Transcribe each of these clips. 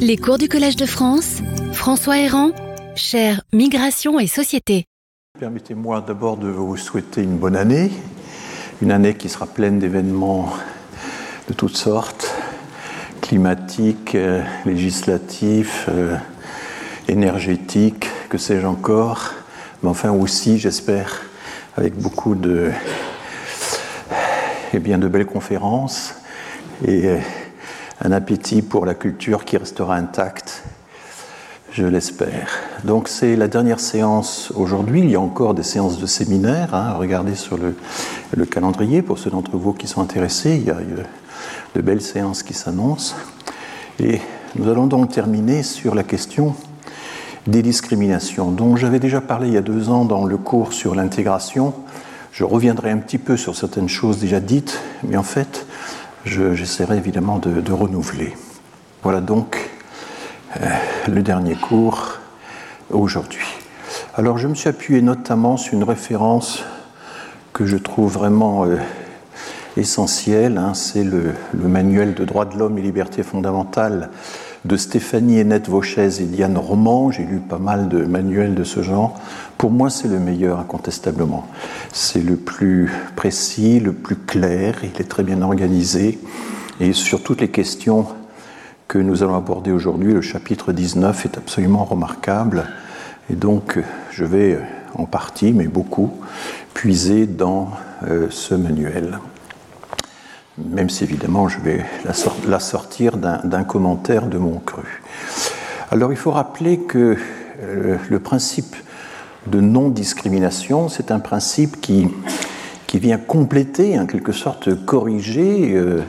Les cours du Collège de France, François Héran, cher Migration et Société. Permettez-moi d'abord de vous souhaiter une bonne année, une année qui sera pleine d'événements de toutes sortes, climatiques, euh, législatifs, euh, énergétiques, que sais-je encore, mais enfin aussi, j'espère, avec beaucoup de, eh bien, de belles conférences et euh, un appétit pour la culture qui restera intact, je l'espère. Donc c'est la dernière séance aujourd'hui. Il y a encore des séances de séminaire. Hein, regardez sur le, le, calendrier pour ceux d'entre vous qui sont intéressés. Il y a de belles séances qui s'annoncent. Et nous allons donc terminer sur la question des discriminations, dont j'avais déjà parlé il y a deux ans dans le cours sur l'intégration. Je reviendrai un petit peu sur certaines choses déjà dites, mais en fait, j'essaierai évidemment de, renouveler. Voilà donc euh, le dernier cours aujourd'hui. Alors je me suis appuyé notamment sur une référence que je trouve vraiment euh, essentielle, hein, c'est le, le, manuel de droits de l'homme et libertés fondamentales de Stéphanie Hennette Vauchez et Diane Roman. J'ai lu pas mal de manuels de ce genre. Pour moi, c'est le meilleur, incontestablement. C'est le plus précis, le plus clair, il est très bien organisé. Et sur toutes les questions que nous allons aborder aujourd'hui, le chapitre 19 est absolument remarquable. Et donc, je vais en partie, mais beaucoup, puiser dans euh, ce manuel même si évidemment je vais la, sortir d'un commentaire de mon cru. Alors il faut rappeler que euh, le principe de non-discrimination, c'est un principe qui, qui vient compléter, en quelque sorte corriger euh,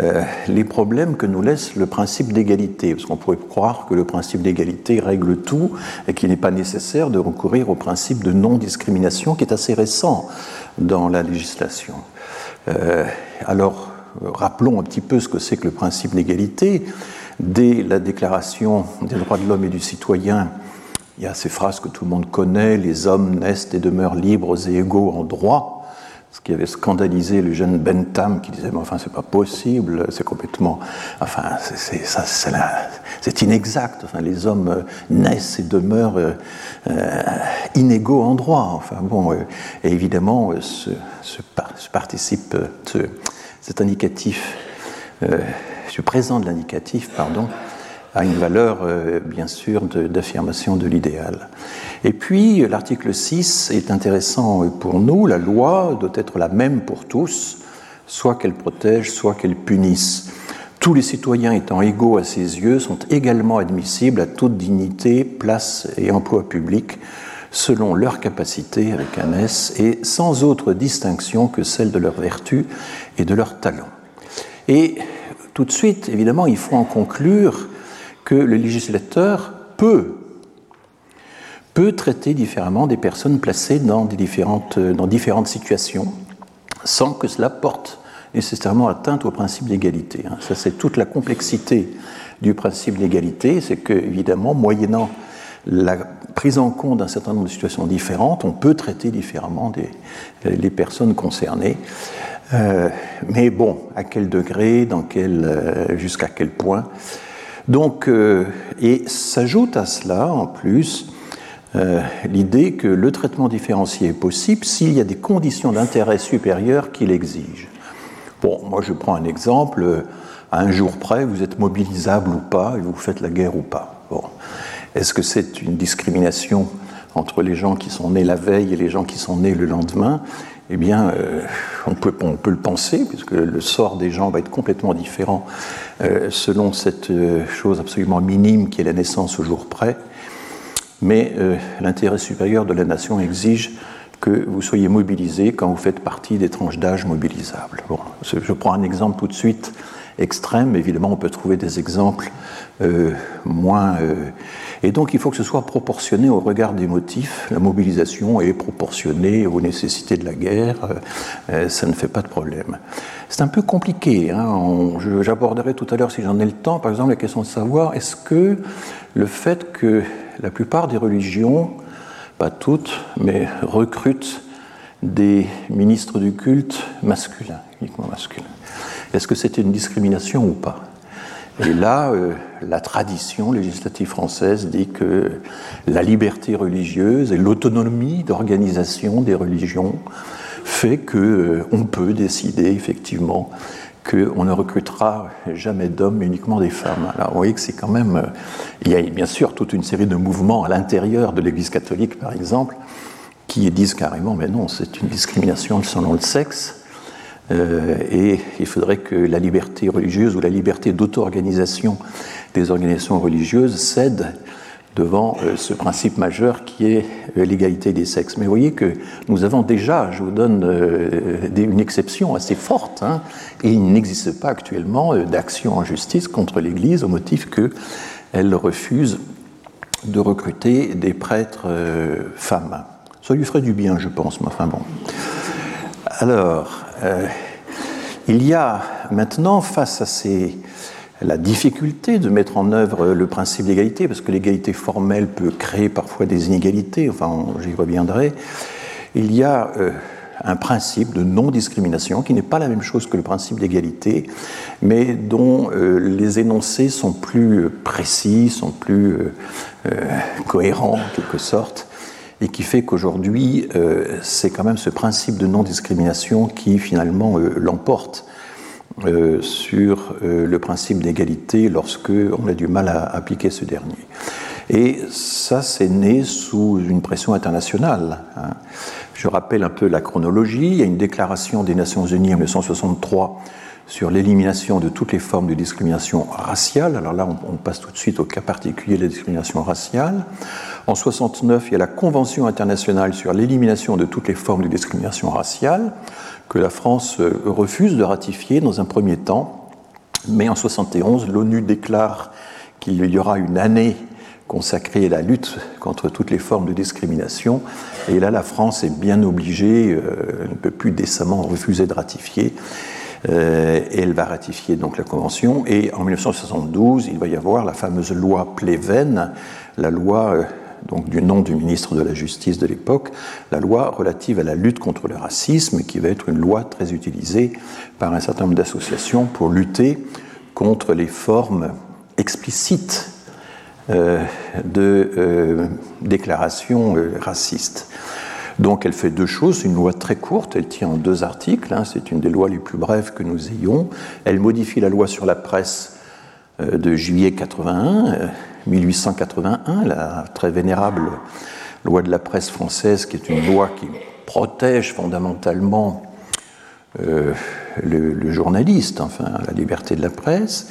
euh, les problèmes que nous laisse le principe d'égalité. Parce qu'on pourrait croire que le principe d'égalité règle tout et qu'il n'est pas nécessaire de recourir au principe de non-discrimination qui est assez récent dans la législation. Euh, alors, rappelons un petit peu ce que c'est que le principe d'égalité. Dès la Déclaration des droits de l'homme et du citoyen, il y a ces phrases que tout le monde connaît les hommes naissent et demeurent libres et égaux en droit ce qui avait scandalisé le jeune Bentham qui disait mais enfin c'est pas possible, c'est complètement, enfin c'est inexact, enfin les hommes naissent et demeurent euh, inégaux en droit, enfin bon, euh, et évidemment ce, ce, participe, ce, cet indicatif, euh, ce présent de l'indicatif, pardon, a une valeur, euh, bien sûr, d'affirmation de, l'idéal. Et puis, l'article 6 est intéressant pour nous. La loi doit être la même pour tous, soit qu'elle protège, soit qu'elle punisse. Tous les citoyens étant égaux à ses yeux sont également admissibles à toute dignité, place et emploi public, selon leur capacité, avec un S, et sans autre distinction que celle de leur vertu et de leur talent. Et tout de suite, évidemment, il faut en conclure que le législateur peut, peut traiter différemment des personnes placées dans, différentes, dans différentes situations, sans que cela porte nécessairement atteinte au principe d'égalité. Hein. Ça, c'est toute la complexité du principe d'égalité, c'est que, évidemment, moyennant la prise en compte d'un certain nombre de situations différentes, on peut traiter différemment des, les personnes concernées. Euh, mais bon, à quel degré, dans quel, euh, jusqu'à quel point donc, euh, et s'ajoute à cela, en plus, euh, l'idée que le traitement différencié est possible s'il y a des conditions d'intérêt supérieures qui l'exigent. Bon, moi je prends un exemple, à un jour près, vous êtes mobilisable ou pas, et vous faites la guerre ou pas. Bon. Est-ce que c'est une discrimination entre les gens qui sont nés la veille et les gens qui sont nés le lendemain? Eh bien, euh, on, peut, le penser, puisque le sort des gens va être complètement différent euh, selon cette euh, chose absolument minime qui est la naissance au jour près. Mais l'intérêt supérieur de la nation exige que vous soyez mobilisé quand vous faites partie des tranches d'âge mobilisables. Bon, je prends un exemple tout de suite extrême. Évidemment, on peut trouver des exemples euh, moins. Euh, et donc, il faut que ce soit proportionné au regard des motifs. La mobilisation est proportionnée aux nécessités de la guerre. Euh, ça ne fait pas de problème. C'est un peu compliqué. Hein. J'aborderai tout à l'heure, si j'en ai le temps, par exemple, la question de savoir est-ce que le fait que la plupart des religions, pas toutes, mais recrutent des ministres du culte masculins, uniquement masculins. Est-ce que c'était une discrimination ou pas? Et là, la tradition législative française dit que la liberté religieuse et l'autonomie d'organisation des religions fait qu'on peut décider effectivement qu'on ne recrutera jamais d'hommes, uniquement des femmes. Alors vous voyez que c'est quand même... Euh, il y a bien sûr toute une série de mouvements à l'intérieur de l'Église catholique, par exemple, qui disent carrément, mais non, c'est une discrimination selon le sexe. Euh, et il faudrait que la liberté religieuse ou la liberté d'auto-organisation des organisations religieuses cède devant euh, ce principe majeur qui est euh, l'égalité des sexes. Mais vous voyez que nous avons déjà, je vous donne une exception assez forte, hein, et il n'existe pas actuellement d'action en justice contre l'Église au motif qu'elle refuse de recruter des prêtres femmes. Ça lui ferait du bien, je pense, mais enfin bon. Alors, il y a maintenant, face à la difficulté de mettre en œuvre le principe d'égalité, parce que l'égalité formelle peut créer parfois des inégalités, enfin j'y reviendrai, il y a euh, un principe de non-discrimination qui n'est pas la même chose que le principe d'égalité, mais dont euh, les énoncés sont plus précis, sont plus euh, cohérents en quelque sorte, et qui fait qu'aujourd'hui, c'est quand même ce principe de non-discrimination qui finalement l'emporte euh, sur euh, le principe d'égalité lorsque on a du mal à appliquer ce dernier. Et ça, c'est né sous une pression internationale. Hein. Je rappelle un peu la chronologie. Il y a une déclaration des Nations Unies en 1963 sur l'élimination de toutes les formes de discrimination raciale. Alors là, on, passe tout de suite au cas particulier de la discrimination raciale. En 69, il y a la Convention internationale sur l'élimination de toutes les formes de discrimination raciale que la France euh, refuse de ratifier dans un premier temps. Mais en 71, l'ONU déclare qu'il y aura une année consacrée à la lutte contre toutes les formes de discrimination. Et là, la France est bien obligée, euh, ne peut plus décemment refuser de ratifier. Euh, elle va ratifier donc la convention. Et en 1972, il va y avoir la fameuse loi Pleven, la loi donc du nom du ministre de la Justice de l'époque, la loi relative à la lutte contre le racisme, qui va être une loi très utilisée par un certain nombre d'associations pour lutter contre les formes explicites euh, de euh, déclarations euh, racistes. Donc elle fait deux choses, une loi très courte, elle tient en deux articles, hein, c'est une des lois les plus brèves que nous ayons. Elle modifie la loi sur la presse de juillet 81, 1881, la très vénérable loi de la presse française, qui est une loi qui protège fondamentalement euh, le, journaliste, enfin la liberté de la presse.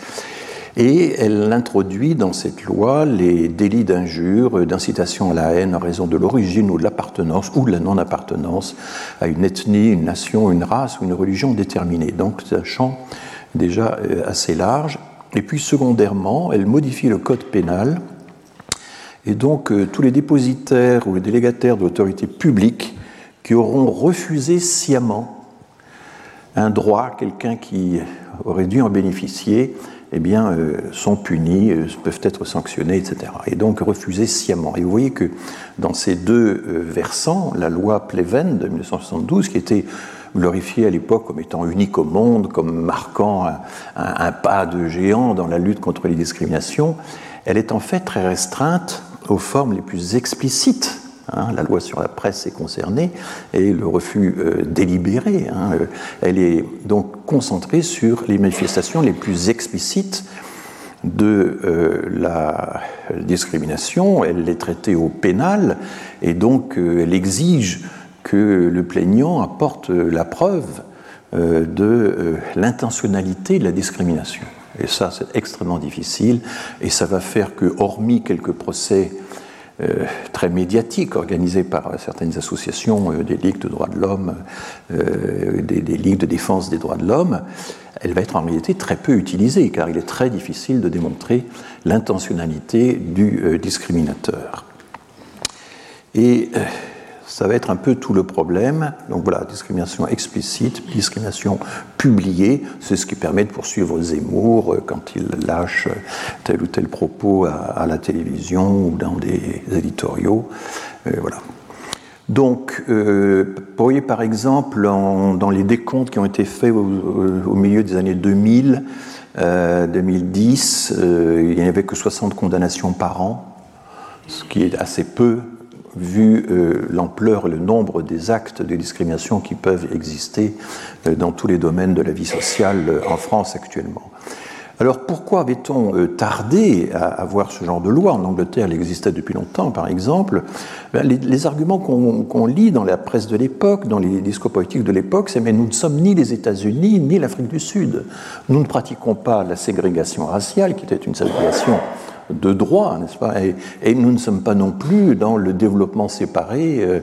Et elle introduit dans cette loi les délits d'injure, d'incitation à la haine en raison de l'origine ou de l'appartenance ou de la non-appartenance à une ethnie, une nation, une race ou une religion déterminée. Donc c'est un champ déjà euh, assez large. Et puis secondairement, elle modifie le code pénal. Et donc euh, tous les dépositaires ou les délégataires de l'autorité publique qui auront refusé sciemment un droit, quelqu'un qui aurait dû en bénéficier, eh bien, euh, sont punis, euh, peuvent être sanctionnés, etc. Et donc refusés sciemment. Et vous voyez que dans ces deux versants, la loi Pleven de 1972, qui était glorifié à l'époque comme étant unique au monde, comme marquant un, pas de géant dans la lutte contre les discriminations, elle est en fait très restreinte aux formes les plus explicites. Hein. la loi sur la presse est concernée et le refus euh, délibéré. Hein, euh, elle est donc concentrée sur les manifestations les plus explicites de euh, la discrimination. Elle est traitée au pénal et donc elle exige que le plaignant apporte la preuve de l'intentionnalité de la discrimination. Et ça, c'est extrêmement difficile, et ça va faire que, hormis quelques procès euh, très médiatiques organisés par certaines associations, des ligues de droits de l'homme, des, des, ligues de défense des droits de l'homme, elle va être en réalité très peu utilisée, car il est très difficile de démontrer l'intentionnalité du discriminateur. Et ça va être un peu tout le problème. Donc voilà, discrimination explicite, discrimination publiée, c'est ce qui permet de poursuivre Zemmour euh, quand il lâche tel ou tel propos à, la télévision ou dans des éditoriaux. Euh, voilà. Donc, euh, vous voyez par exemple dans les décomptes qui ont été faits au, milieu des années 2000, 2010, il n'y avait que 60 condamnations par an, ce qui est assez peu vu l'ampleur et le nombre des actes de discrimination qui peuvent exister dans tous les domaines de la vie sociale en France actuellement. Alors pourquoi avait-on euh, tardé à avoir ce genre de loi? En Angleterre, elle existait depuis longtemps, par exemple. Ben, les, arguments qu'on lit dans la presse de l'époque, dans les discours politiques de l'époque, c'est mais nous ne sommes ni les États-Unis ni l'Afrique du Sud. Nous ne pratiquons pas la ségrégation raciale, qui était une ségrégation de droit, n'est-ce pas? Et, nous ne sommes pas non plus dans le développement séparé, euh,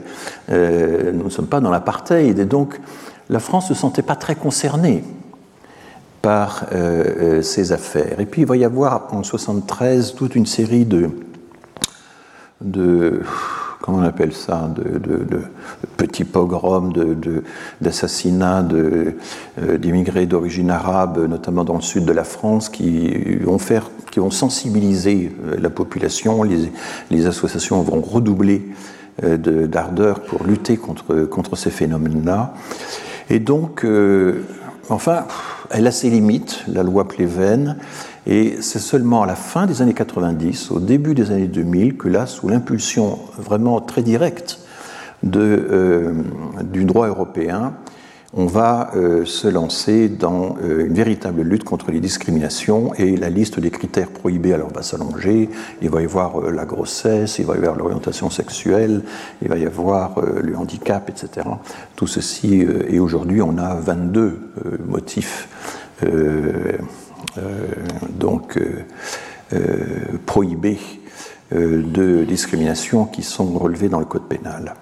euh, nous ne sommes pas dans l'apartheid. Et donc, la France ne se sentait pas très concernée par euh, ces affaires. Et puis il va y avoir en 73 toute une série de, de comment on appelle ça, de, petits pogroms, d'assassinats euh, d'immigrés d'origine arabe, notamment dans le sud de la France, qui ont, ont sensibilisé la population. Les, associations vont redoubler d'ardeur pour lutter contre, contre ces phénomènes-là. Et donc, enfin, elle a ses limites, la loi Pleven, et c'est seulement à la fin des années 90, au début des années 2000, que là, sous l'impulsion vraiment très directe euh, du droit européen, on va euh, se lancer dans euh, une véritable lutte contre les discriminations et la liste des critères prohibés alors va s'allonger. Il va y avoir la grossesse, il va y avoir l'orientation sexuelle, il va y avoir le handicap, etc. Tout ceci, et aujourd'hui on a 22 motifs donc prohibés de discrimination qui sont relevés dans le code pénal.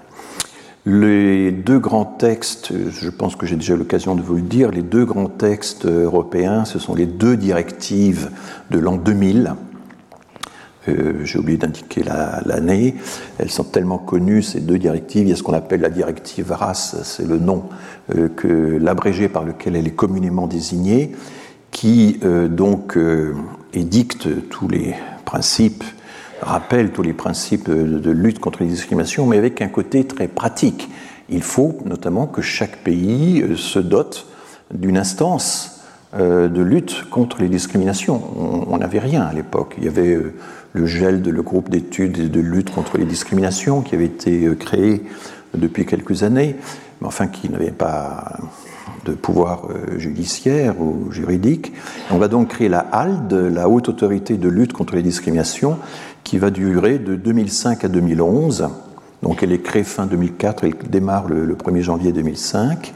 Les deux grands textes, je pense que j'ai déjà l'occasion de vous le dire, les deux grands textes européens, ce sont les deux directives de l'an 2000. Euh, j'ai oublié d'indiquer l'année. Elles sont tellement connues, ces deux directives. Il y a ce qu'on appelle la directive RAS, c'est le nom euh, que l'abrégé par lequel elle est communément désignée, qui euh, donc édicte tous les principes rappelle tous les principes de lutte contre les discriminations, mais avec un côté très pratique. Il faut notamment que chaque pays euh, se dote d'une instance euh, de lutte contre les discriminations. On n'avait rien à l'époque. Il y avait euh, le GELD, le groupe d'études et de lutte contre les discriminations, qui avait été créé depuis quelques années, mais enfin qui n'avait pas de pouvoir judiciaire ou juridique. On va donc créer la HALD, la Haute Autorité de lutte contre les discriminations, qui va durer de 2005 à 2011. Donc elle est créée fin 2004, elle démarre le, 1er janvier 2005.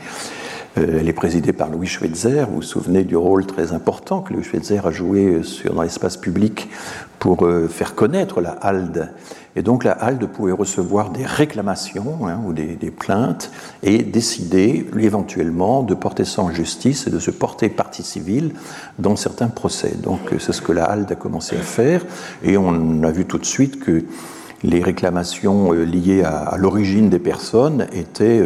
Euh, elle est présidée par Louis Schweitzer. Vous vous souvenez du rôle très important que Louis Schweitzer a joué sur, dans l'espace public pour euh, faire connaître la HALD. Et donc la HALD pouvait recevoir des réclamations hein, ou des, plaintes et décider éventuellement de porter ça en justice et de se porter partie civile dans certains procès. Donc c'est ce que la HALD a commencé à faire et on a vu tout de suite que les réclamations euh, liées à, à l'origine des personnes étaient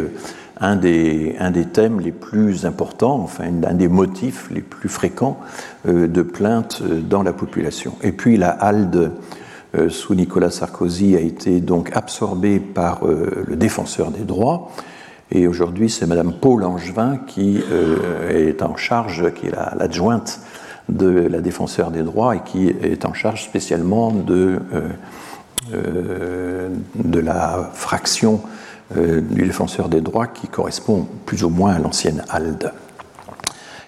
un des, un des thèmes les plus importants, enfin un des motifs les plus fréquents euh, de plaintes euh, dans la population. Et puis la HALDE euh, sous Nicolas Sarkozy a été donc absorbée par le défenseur des droits. Et aujourd'hui, c'est Madame Paul Angevin qui est en charge, qui est l'adjointe de la défenseur des droits et qui est en charge spécialement de, de la fraction du défenseur des droits qui correspond plus ou moins à l'ancienne ALDE.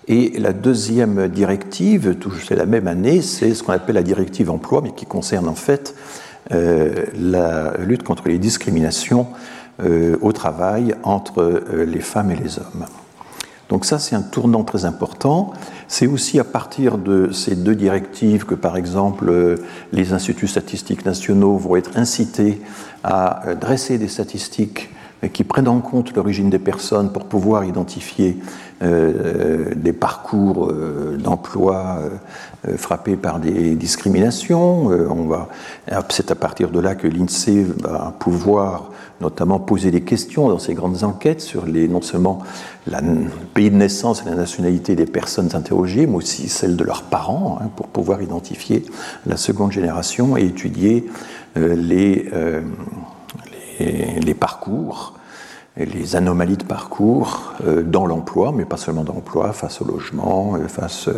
Et la deuxième directive, c'est la même année, c'est ce qu'on appelle la directive emploi, mais qui concerne en fait euh, la lutte contre les discriminations euh, au travail entre les femmes et les hommes. Donc ça, c'est un tournant très important. C'est aussi à partir de ces deux directives que, par exemple, les instituts statistiques nationaux vont être incités à dresser des statistiques qui prennent en compte l'origine des personnes pour pouvoir identifier euh, des parcours euh, d'emploi euh, frappés par des discriminations. on va, c'est à partir de là que l'INSEE va pouvoir notamment poser des questions dans ces grandes enquêtes sur les, non seulement le pays de naissance et la nationalité des personnes interrogées, mais aussi celle de leurs parents, hein, pour pouvoir identifier la seconde génération et étudier les, les, parcours les anomalies de parcours dans l'emploi, mais pas seulement dans l'emploi, face au logement, face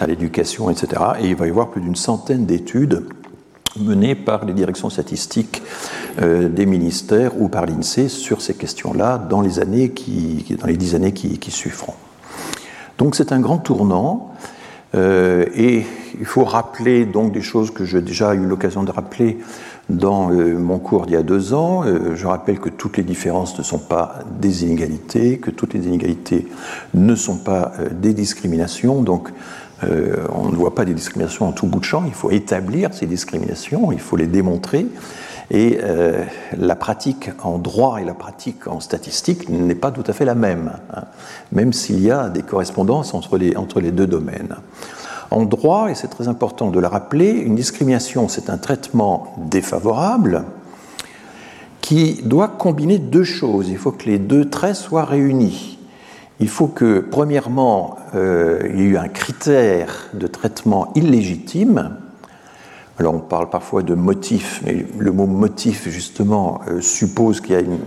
à l'éducation, etc. Et il va y avoir plus d'une centaine d'études menées par les directions statistiques des ministères ou par l'INSEE sur ces questions-là dans les années qui, dans les dix années qui, suivront. Donc c'est un grand tournant. Euh, et il faut rappeler donc des choses que j'ai déjà eu l'occasion de rappeler dans euh, mon cours d'il y a deux ans. Euh, je rappelle que toutes les différences ne sont pas des inégalités, que toutes les inégalités ne sont pas des discriminations. Donc on ne voit pas des discriminations en tout bout de champ. Il faut établir ces discriminations, il faut les démontrer. Et la pratique en droit et la pratique en statistique n'est pas tout à fait la même, hein, même s'il y a des correspondances entre les, entre les deux domaines. En droit, et c'est très important de le rappeler, une discrimination, c'est un traitement défavorable qui doit combiner deux choses. Il faut que les deux traits soient réunis. Il faut que, premièrement, euh, il y ait eu un critère de traitement illégitime. Alors on parle parfois de motif, mais le mot motif, justement, euh, suppose qu'il y a une,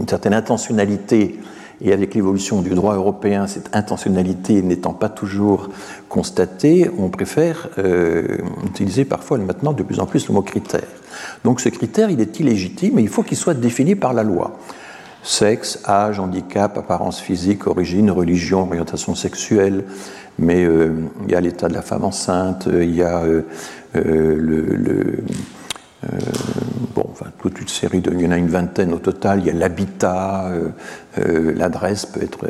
une certaine intentionnalité et avec l'évolution du droit européen, cette intentionnalité n'étant pas toujours constatée, on préfère euh, utiliser parfois maintenant de plus en plus le mot critère. Donc ce critère, il est illégitime et il faut qu'il soit défini par la loi. Sexe, âge, handicap, apparence physique, origine, religion, orientation sexuelle, mais euh, il y a l'état de la femme enceinte, il y a euh, le euh, bon, enfin, toute une série de, il y en a une vingtaine au total. Il y a l'habitat, euh, euh, l'adresse peut être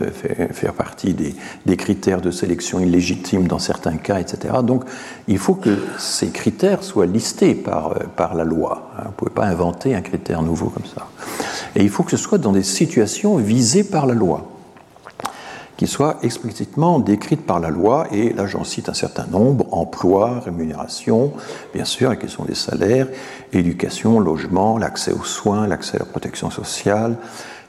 faire, partie des, critères de sélection illégitime dans certains cas, etc. Donc, il faut que ces critères soient listés par, par la loi. Hein. Vous ne pouvez pas inventer un critère nouveau comme ça. Et il faut que ce soit dans des situations visées par la loi qui soient explicitement décrites par la loi, et là j'en cite un certain nombre, emploi, rémunération, bien sûr, la question des salaires, éducation, logement, l'accès aux soins, l'accès à la protection sociale,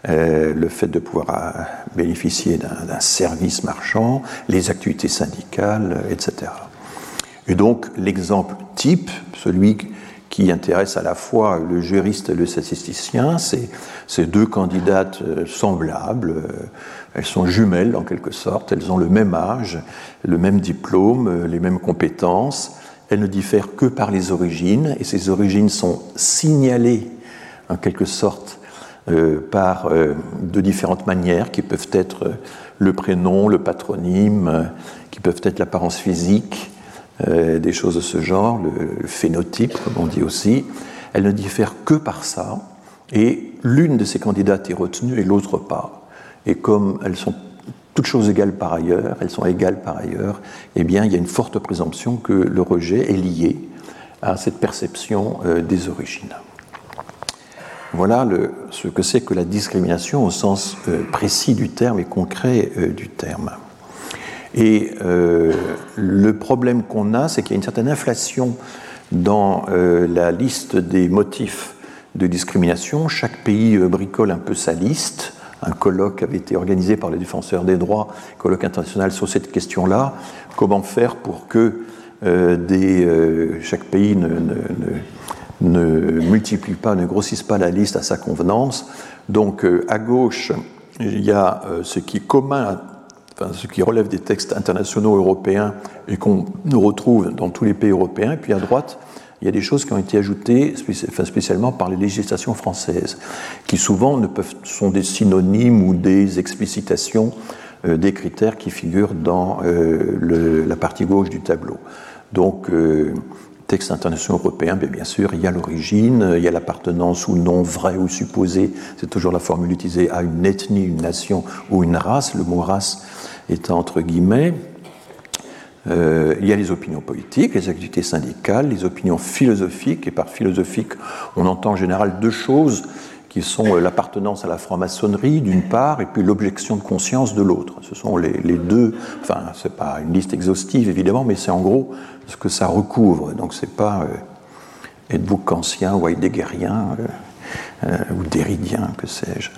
euh, le fait de pouvoir euh, bénéficier d'un service marchand, les activités syndicales, etc. Et donc l'exemple type, celui qui intéresse à la fois le juriste et le statisticien, c'est ces deux candidates euh, semblables, elles sont jumelles en quelque sorte, elles ont le même âge, le même diplôme, les mêmes compétences, elles ne diffèrent que par les origines, et ces origines sont signalées en quelque sorte euh, par euh, de différentes manières qui peuvent être le prénom, le patronyme, qui peuvent être l'apparence physique, euh, des choses de ce genre, le phénotype comme on dit aussi. Elles ne diffèrent que par ça, et l'une de ces candidates est retenue et l'autre pas. Et comme elles sont toutes choses égales par ailleurs, elles sont égales par ailleurs, eh bien, il y a une forte présomption que le rejet est lié à cette perception euh, des origines. Voilà ce que c'est que la discrimination au sens euh, précis du terme et concret euh, du terme. Et le problème qu'on a, c'est qu'il y a une certaine inflation dans la liste des motifs de discrimination. Chaque pays bricole un peu sa liste un colloque avait été organisé par les défenseurs des droits, colloque international sur cette question-là. Comment faire pour que euh, euh, chaque pays ne, multiplie pas, ne grossisse pas la liste à sa convenance? Donc euh, à gauche, il y a ce qui est commun, ce qui relève des textes internationaux européens et qu'on retrouve dans tous les pays européens. Puis à droite, il y a des choses qui ont été ajoutées spécialement par les législations françaises, qui souvent ne sont des synonymes ou des explicitations euh, des critères qui figurent dans euh, la partie gauche du tableau. Donc, euh, texte international européen, bien, bien sûr, il y a l'origine, il y a l'appartenance ou non vraie ou supposée, c'est toujours la formule utilisée à une ethnie, une nation ou une race, le mot race étant entre guillemets. Euh, il y a les opinions politiques, les activités syndicales, les opinions philosophiques, et par philosophique, on entend en général deux choses qui sont euh, l'appartenance à la franc-maçonnerie d'une part, et puis l'objection de conscience de l'autre. Ce sont les, deux, enfin, c'est pas une liste exhaustive évidemment, mais c'est en gros ce que ça recouvre. Donc c'est pas euh, ou heideggerien euh, ou déridien, que sais-je.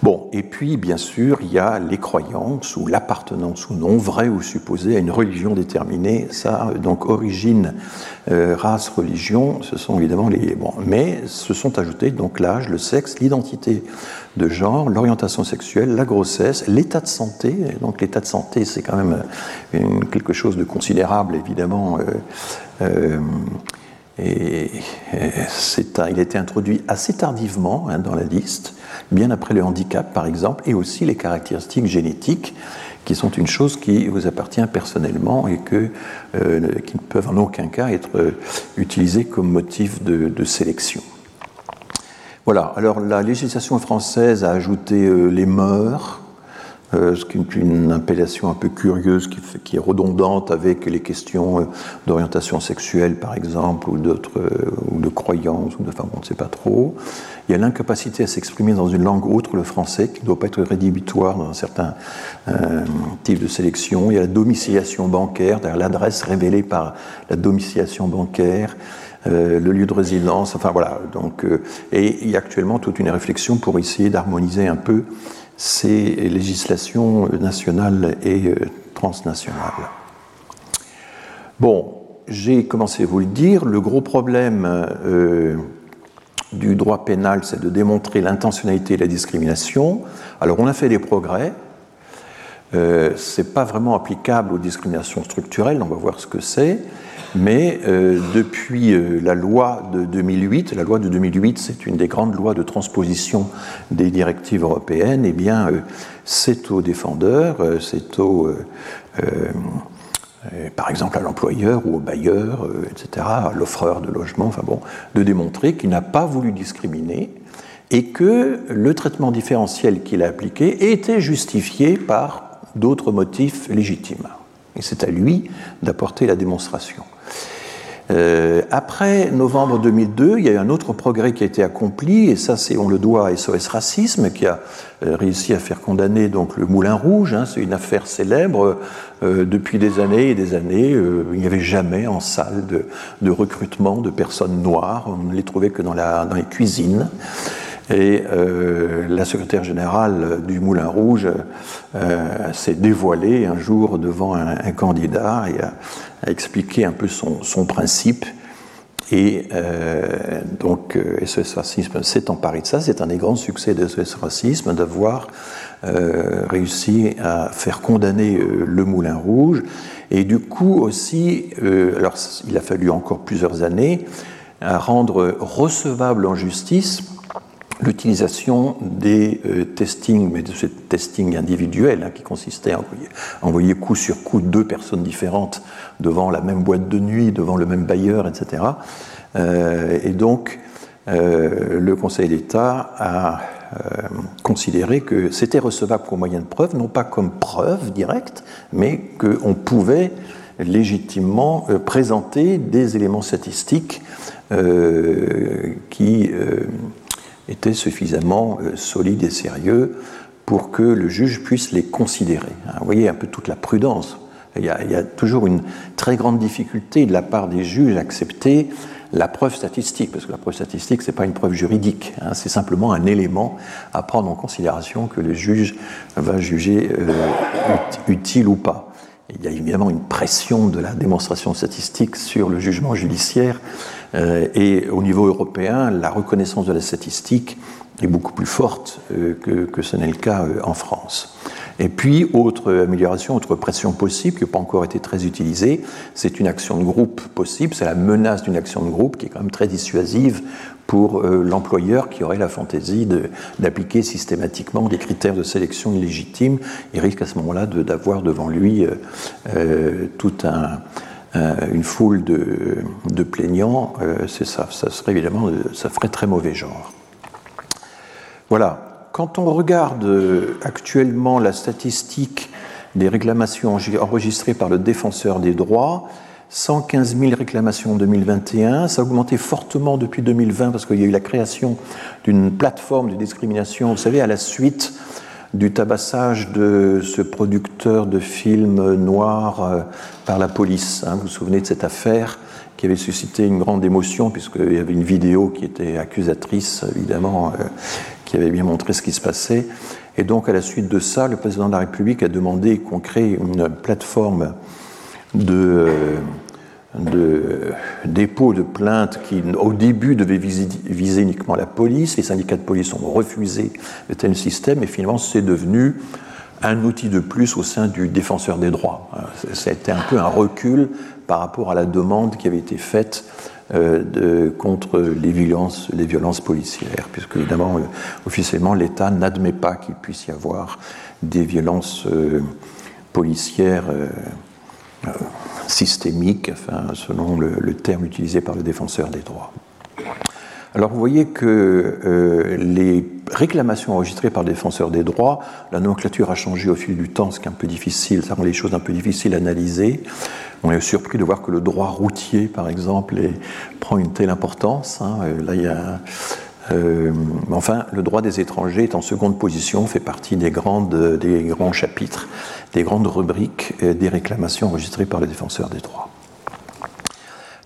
Bon, et puis bien sûr, il y a les croyances ou l'appartenance ou non, vraie ou supposée, à une religion déterminée. Ça, donc origine, euh, race, religion, ce sont évidemment les. Mais se sont ajoutés donc l'âge, le sexe, l'identité de genre, l'orientation sexuelle, la grossesse, l'état de santé. Donc l'état de santé, c'est quand même quelque chose de considérable, évidemment. Euh, euh, et, il a été introduit assez tardivement hein, dans la liste, bien après le handicap par exemple, et aussi les caractéristiques génétiques qui sont une chose qui vous appartient personnellement et que, euh, qui ne peuvent en aucun cas être euh, utilisées comme motif de, sélection. Voilà, alors la législation française a ajouté euh, les mœurs, euh, ce qui est une appellation un peu curieuse qui, est redondante avec les questions euh, d'orientation sexuelle, par exemple, ou, euh, ou de croyances, ou de, enfin, on ne sait pas trop. Il y a l'incapacité à s'exprimer dans une langue autre, le français, qui ne doit pas être rédhibitoire dans certains types de sélection. Il y a la domiciliation bancaire, l'adresse révélée par la domiciliation bancaire. le lieu de résidence, enfin voilà. Donc, et il y a actuellement toute une réflexion pour essayer d'harmoniser un peu ces législations nationales et euh, transnationales. Bon, j'ai commencé à vous le dire, le gros problème euh, du droit pénal, c'est de démontrer l'intentionnalité et la discrimination. Alors on a fait des progrès. Euh, ce n'est pas vraiment applicable aux discriminations structurelles, on va voir ce que c'est. Mais euh, depuis euh, la loi de 2008, la loi de 2008, c'est une des grandes lois de transposition des directives européennes, et eh bien, euh, c'est aux défendeurs, c'est au, par exemple, à l'employeur ou au bailleur, etc., à l'offreur de logement, enfin bon, de démontrer qu'il n'a pas voulu discriminer et que le traitement différentiel qu'il a appliqué était justifié par d'autres motifs légitimes. Et c'est à lui d'apporter la démonstration. Euh, après novembre 2002, il y a eu un autre progrès qui a été accompli, et ça, c'est on le doit à SOS Racisme, qui a euh, réussi à faire condamner donc le Moulin Rouge. Hein, c'est une affaire célèbre. Euh, depuis des années et des années, il n'y avait jamais en salle de, de, recrutement de personnes noires. On ne les trouvait que dans, la, dans les cuisines. Et euh, la secrétaire générale du Moulin Rouge euh, s'est dévoilée un jour devant un, candidat et a, expliqué un peu son, principe. Et euh, donc SOS Racisme s'est emparé de ça. C'est un des grands succès de SOS Racisme d'avoir réussi à faire condamner le Moulin Rouge. Et du coup aussi, alors il a fallu encore plusieurs années, à rendre recevable en justice l'utilisation des euh, testings, mais de ce testing individuel hein, qui consistait à envoyer, coup sur coup deux personnes différentes devant la même boîte de nuit, devant le même bailleur, etc. Euh, et donc, euh, le Conseil d'État a considéré que c'était recevable comme moyen de preuve, non pas comme preuve directe, mais qu'on pouvait légitimement présenter des éléments statistiques qui étaient suffisamment euh, solides et sérieux pour que le juge puisse les considérer. Hein, vous voyez un peu toute la prudence. Il y, a, toujours une très grande difficulté de la part des juges à accepter la preuve statistique, parce que la preuve statistique, ce n'est pas une preuve juridique, hein, c'est simplement un élément à prendre en considération que le juge va juger euh, utile ou pas. Il y a évidemment une pression de la démonstration statistique sur le jugement judiciaire et au niveau européen, la reconnaissance de la statistique est beaucoup plus forte euh, que, ce n'est le cas euh, en France. Et puis, autre amélioration, autre pression possible qui n'a pas encore été très utilisée, c'est une action de groupe possible, c'est la menace d'une action de groupe qui est quand même très dissuasive pour l'employeur qui aurait la fantaisie d'appliquer systématiquement des critères de sélection illégitimes. Il risque à ce moment-là d'avoir devant lui tout un, euh, une foule de, plaignants, euh, ça, ça serait évidemment, ça ferait très mauvais genre. Voilà. Quand on regarde euh, actuellement la statistique des réclamations enregistrées par le défenseur des droits, 115 000 réclamations en 2021. Ça a augmenté fortement depuis 2020 parce qu'il y a eu la création d'une plateforme de discrimination, vous savez, à la suite du tabassage de ce producteur de films noirs euh, par la police. Hein. Vous vous souvenez de cette affaire qui avait suscité une grande émotion, puisqu'il y avait une vidéo qui était accusatrice, évidemment, euh, qui avait bien montré ce qui se passait. Et donc, à la suite de ça, le président de la République a demandé qu'on crée une plateforme de, de dépôt de plaintes qui, au début, devait viser, uniquement la police. Les syndicats de police ont refusé de tel système et finalement, c'est devenu un outil de plus au sein du défenseur des droits. C'était un peu un recul par rapport à la demande qui avait été faite euh, contre les violences, policières, puisque évidemment, euh, officiellement, l'État n'admet pas qu'il puisse y avoir des violences euh, policières systémiques, enfin, selon le, terme utilisé par le défenseur des droits. Alors vous voyez que les réclamations enregistrées par le défenseur des droits, la nomenclature a changé au fil du temps, ce qui est un peu difficile, ça rend les choses un peu difficiles à analyser. On est surpris de voir que le droit routier, par exemple, prend une telle importance. Hein. Euh, là, il y a, euh, enfin, le droit des étrangers est en seconde position, fait partie des, grandes, des grands chapitres, des grandes rubriques des réclamations enregistrées par les défenseurs des droits.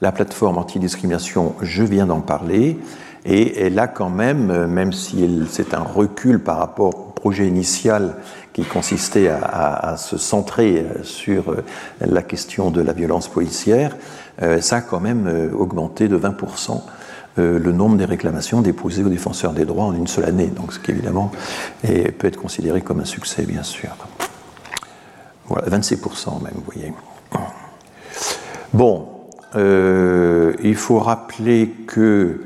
La plateforme antidiscrimination, je viens d'en parler, et elle a quand même, même si c'est un recul par rapport au projet initial qui consistait à, se centrer sur euh, la question de la violence policière, euh, ça a quand même augmenté de 20% le nombre des réclamations déposées aux défenseurs des droits en une seule année, donc ce qui évidemment peut être considéré comme un succès, bien sûr. Voilà, 26% même, vous voyez. Bon, il faut rappeler que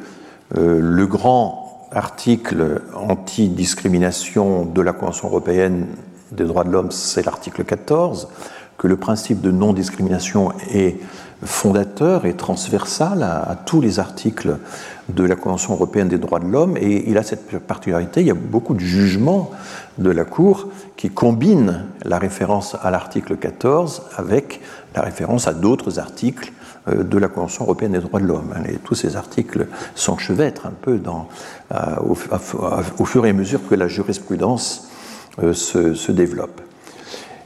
le grand article anti-discrimination de la Convention européenne des droits de l'homme, c'est l'article 14, que le principe de non-discrimination est fondateur et transversal à, tous les articles de la Convention européenne des droits de l'homme. Et il a cette particularité, il y a beaucoup de jugements de la Cour qui combinent la référence à l'article 14 avec la référence à d'autres articles euh, de la Convention européenne des droits de l'homme. Et tous ces articles s'enchevêtrent un peu euh, au, fur et à mesure que la jurisprudence euh, se développe.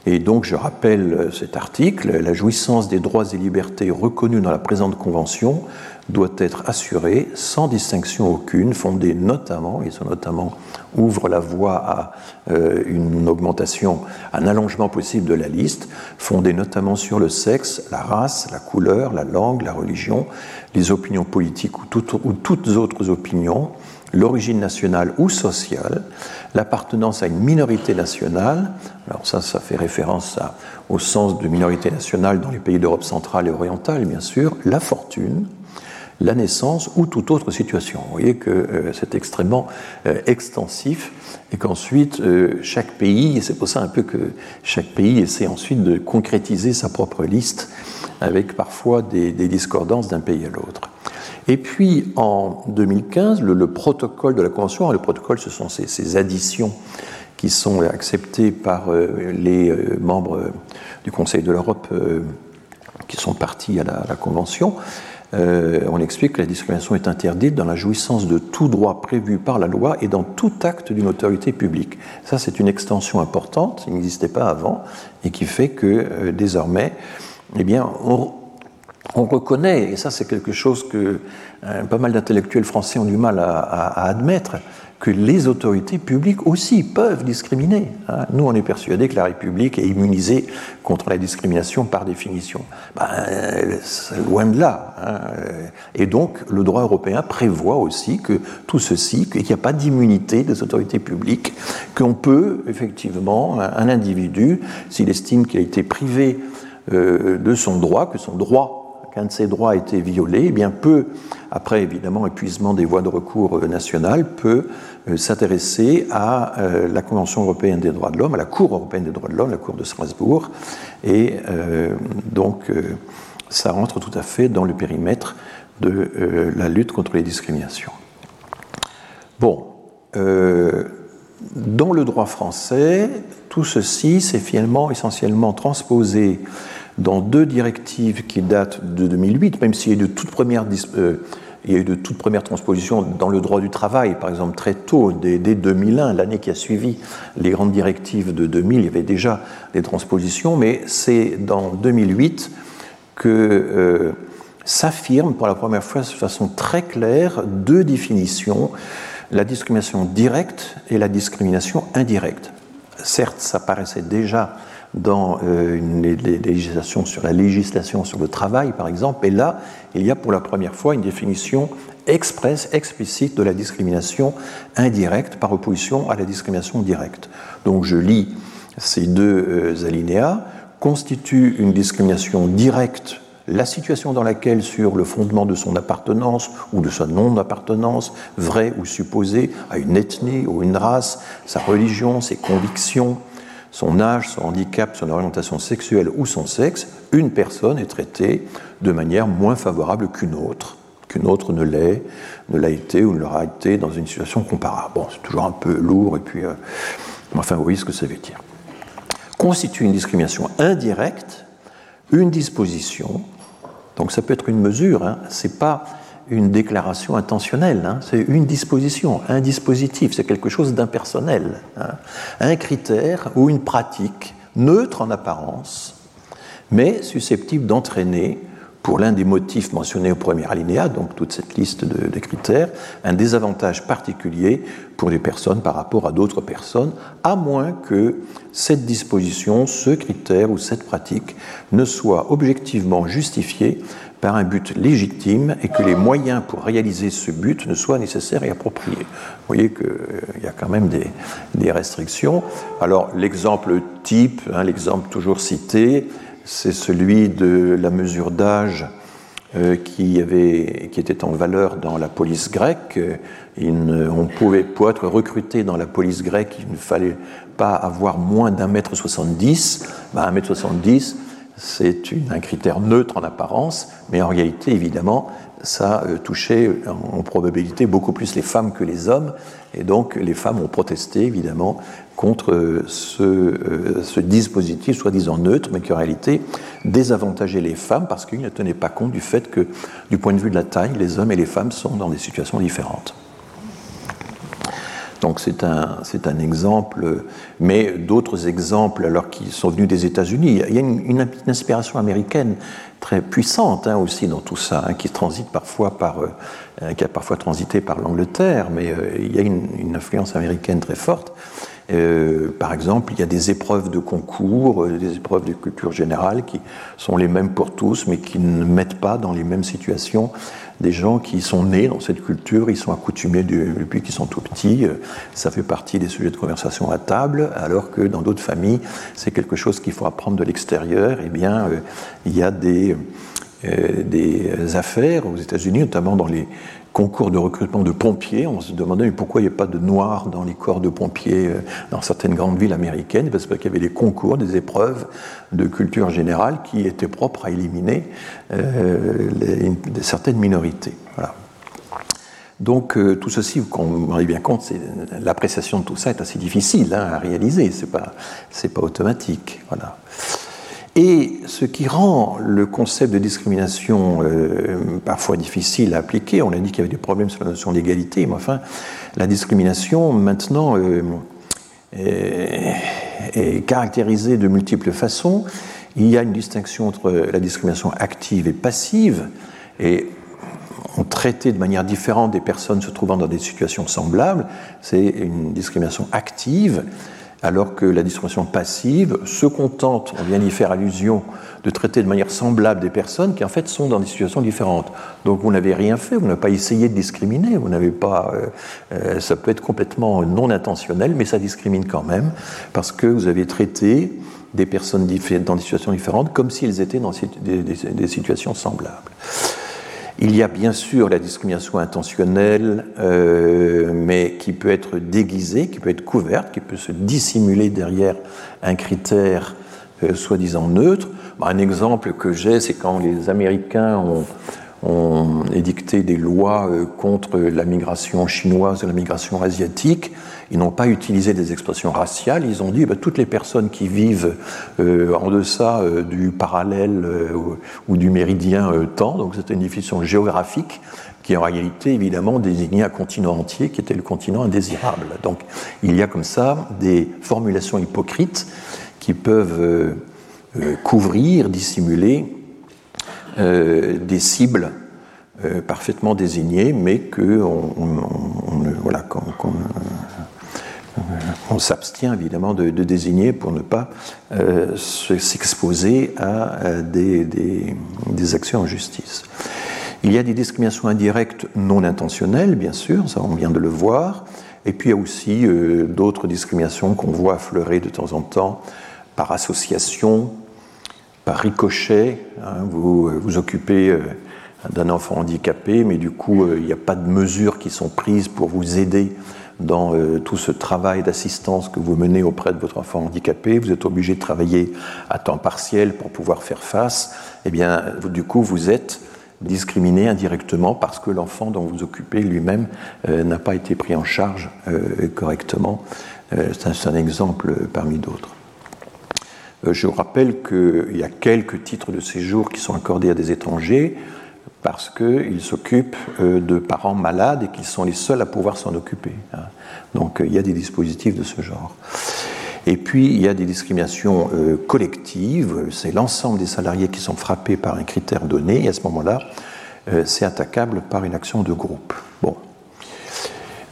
Et donc, je rappelle cet article, la jouissance des droits et libertés reconnus dans la présente Convention doit être assurée sans distinction aucune, fondée notamment, et ce notamment ouvre la voie à euh, une augmentation, un allongement possible de la liste, fondée notamment sur le sexe, la race, la couleur, la langue, la religion, les opinions politiques ou toutes autres opinions, l'origine nationale ou sociale, l'appartenance à une minorité nationale, alors ça, ça fait référence au sens de minorité nationale dans les pays d'Europe centrale et orientale, bien sûr, la fortune, la naissance ou toute autre situation. Vous voyez que euh, c'est extrêmement euh, extensif et qu'ensuite euh, chaque pays, et c'est pour ça un peu que chaque pays essaie ensuite de concrétiser sa propre liste avec parfois des, discordances d'un pays à l'autre. Et puis en 2015, le, protocole de la Convention, le protocole ce sont ces, additions qui sont acceptées par les membres du Conseil de l'Europe qui sont partis à la Convention, euh, on explique que la discrimination est interdite dans la jouissance de tout droit prévu par la loi et dans tout acte d'une autorité publique. Ça, c'est une extension importante, qui n'existait pas avant, et qui fait que euh, désormais, eh bien, on, reconnaît, et ça c'est quelque chose que euh, pas mal d'intellectuels français ont du mal à admettre, que les autorités publiques aussi peuvent discriminer. Hein. Nous, on est persuadés que la République est immunisée contre la discrimination par définition. Ben, loin de là. Hein. Et donc, le droit européen prévoit aussi que tout ceci, qu'il n'y a pas d'immunité des autorités publiques, qu'on peut, effectivement, un individu, s'il estime qu'il a été privé euh, de son droit, que son droit qu'un de ses droits a été violé, eh bien peut, après évidemment épuisement des voies de recours nationales, peut euh, s'intéresser à euh, la Convention européenne des droits de l'homme, à la Cour européenne des droits de l'homme, la Cour de Strasbourg, et euh, donc ça rentre tout à fait dans le périmètre de la lutte contre les discriminations. Bon, dans le droit français, tout ceci s'est finalement essentiellement transposé dans deux directives qui datent de 2008, même s'il y a eu de toutes premières il y a eu de toutes premières transpositions dans le droit du travail, par exemple très tôt, dès, 2001, l'année qui a suivi les grandes directives de 2000, il y avait déjà des transpositions, mais c'est dans 2008 que euh, s'affirment pour la première fois de façon très claire deux définitions la discrimination directe et la discrimination indirecte. Certes, ça paraissait déjà dans euh, la législation sur le travail, par exemple, et là, il y a pour la première fois une définition expresse, explicite de la discrimination indirecte par opposition à la discrimination directe. Donc je lis ces deux euh, alinéas, constitue une discrimination directe la situation dans laquelle, sur le fondement de son appartenance ou de sa non-appartenance, vraie ou supposée, à une ethnie ou une race, sa religion, ses convictions, son âge, son handicap, son orientation sexuelle ou son sexe, une personne est traitée de manière moins favorable qu'une autre, qu'une autre ne l'est, ne l'a été ou ne l'aura été dans une situation comparable. Bon, c'est toujours un peu lourd, et puis, euh, enfin, vous voyez ce que ça veut dire. Constitue une discrimination indirecte une disposition, donc ça peut être une mesure, hein, c'est pas une déclaration intentionnelle, hein. c'est une disposition, un dispositif, c'est quelque chose d'impersonnel, hein. un critère ou une pratique neutre en apparence, mais susceptible d'entraîner pour l'un des motifs mentionnés au premier alinéa, donc toute cette liste de, critères, un désavantage particulier pour les personnes par rapport à d'autres personnes, à moins que cette disposition, ce critère ou cette pratique ne soit objectivement justifiée par un but légitime et que les moyens pour réaliser ce but ne soient nécessaires et appropriés. Vous voyez qu'il euh, y a quand même des, restrictions. Alors l'exemple type, hein, l'exemple toujours cité, c'est celui de la mesure d'âge euh, qui, avait, qui était en valeur dans la police grecque. on pouvait, pour être recruté dans la police grecque, il ne fallait pas avoir moins d'un mètre soixante-dix. Ben, un mètre soixante-dix, c'est un critère neutre en apparence, mais en réalité, évidemment, ça euh, touchait en probabilité beaucoup plus les femmes que les hommes, et donc les femmes ont protesté, évidemment, contre euh, ce, dispositif soi-disant neutre, mais qui en réalité désavantageait les femmes parce qu'il ne tenait pas compte du fait que, du point de vue de la taille, les hommes et les femmes sont dans des situations différentes. Donc c'est un, c'est un exemple, mais d'autres exemples, alors qui sont venus des États-Unis, il y a une, inspiration américaine très puissante hein, aussi dans tout ça, hein, qui transite parfois par, euh, qui a parfois transité par l'Angleterre, mais euh, il y a une, influence américaine très forte. Euh, par exemple, il y a des épreuves de concours, euh, des épreuves de culture générale qui sont les mêmes pour tous, mais qui ne mettent pas dans les mêmes situations des gens qui sont nés dans cette culture, ils sont accoutumés depuis qu'ils sont tout petits, euh, ça fait partie des sujets de conversation à table, alors que dans d'autres familles, c'est quelque chose qu'il faut apprendre de l'extérieur. Eh bien, il y a des, des affaires aux États-Unis, notamment dans les concours de recrutement de pompiers. On se demandait pourquoi il n'y a pas de noirs dans les corps de pompiers euh, dans certaines grandes villes américaines? Parce qu'il y avait des concours, des épreuves de culture générale qui étaient propres à éliminer euh, certaines minorités. Donc euh, tout ceci, vous vous rendez bien compte, l'appréciation de tout ça est assez difficile hein, à réaliser, c'est pas, pas automatique. Voilà. Et ce qui rend le concept de discrimination euh, parfois difficile à appliquer, on a dit qu'il y avait des problèmes sur la notion d'égalité, mais enfin, la discrimination maintenant euh, est, caractérisée de multiples façons. Il y a une distinction entre la discrimination active et passive, et on traitait de manière différente des personnes se trouvant dans des situations semblables. C'est une discrimination active alors que la discrimination passive se contente, on vient d'y faire allusion, de traiter de manière semblable des personnes qui en fait sont dans des situations différentes. Donc vous n'avez rien fait, vous n'avez pas essayé de discriminer, vous n'avez pas, euh, euh, ça peut être complètement non intentionnel, mais ça discrimine quand même parce que vous avez traité des personnes dans des situations différentes comme si elles étaient dans des situations semblables. Il y a bien sûr la discrimination intentionnelle, euh, mais qui peut être déguisée, qui peut être couverte, qui peut se dissimuler derrière un critère euh, soi-disant neutre. Bah, un exemple que j'ai, c'est quand les Américains ont, ont édicté des lois euh, contre la migration chinoise et la migration asiatique. Ils n'ont pas utilisé des expressions raciales, ils ont dit que bah, toutes les personnes qui vivent euh, en deçà euh, du parallèle ou du méridien temps, donc c'était une définition géographique qui en réalité évidemment désignait un continent entier qui était le continent indésirable. Donc il y a comme ça des formulations hypocrites qui peuvent couvrir, dissimuler euh, des cibles euh, parfaitement désignées, mais qu'on voilà, on s'abstient évidemment de, désigner pour ne pas euh, s'exposer à, des, des, actions en justice. Il y a des discriminations indirectes non intentionnelles, bien sûr, ça on vient de le voir, et puis il y a aussi euh, d'autres discriminations qu'on voit affleurer de temps en temps par association, par ricochet. Hein, vous euh, vous occupez d'un enfant handicapé, mais du coup il n'y a pas de mesures qui sont prises pour vous aider dans euh, tout ce travail d'assistance que vous menez auprès de votre enfant handicapé, vous êtes obligé de travailler à temps partiel pour pouvoir faire face, eh bien, du coup, vous êtes discriminé indirectement parce que l'enfant dont vous occupez lui-même euh, n'a pas été pris en charge euh, correctement. C'est un, exemple parmi d'autres. je rappelle qu'il y a quelques titres de séjour qui sont accordés à des étrangers parce qu'ils s'occupent euh, de parents malades et qu'ils sont les seuls à pouvoir s'en occuper. Hein. Donc euh, il y a des dispositifs de ce genre. Et puis il y a des discriminations euh, collectives, c'est l'ensemble des salariés qui sont frappés par un critère donné, et à ce moment-là, c'est attaquable par une action de groupe. Bon.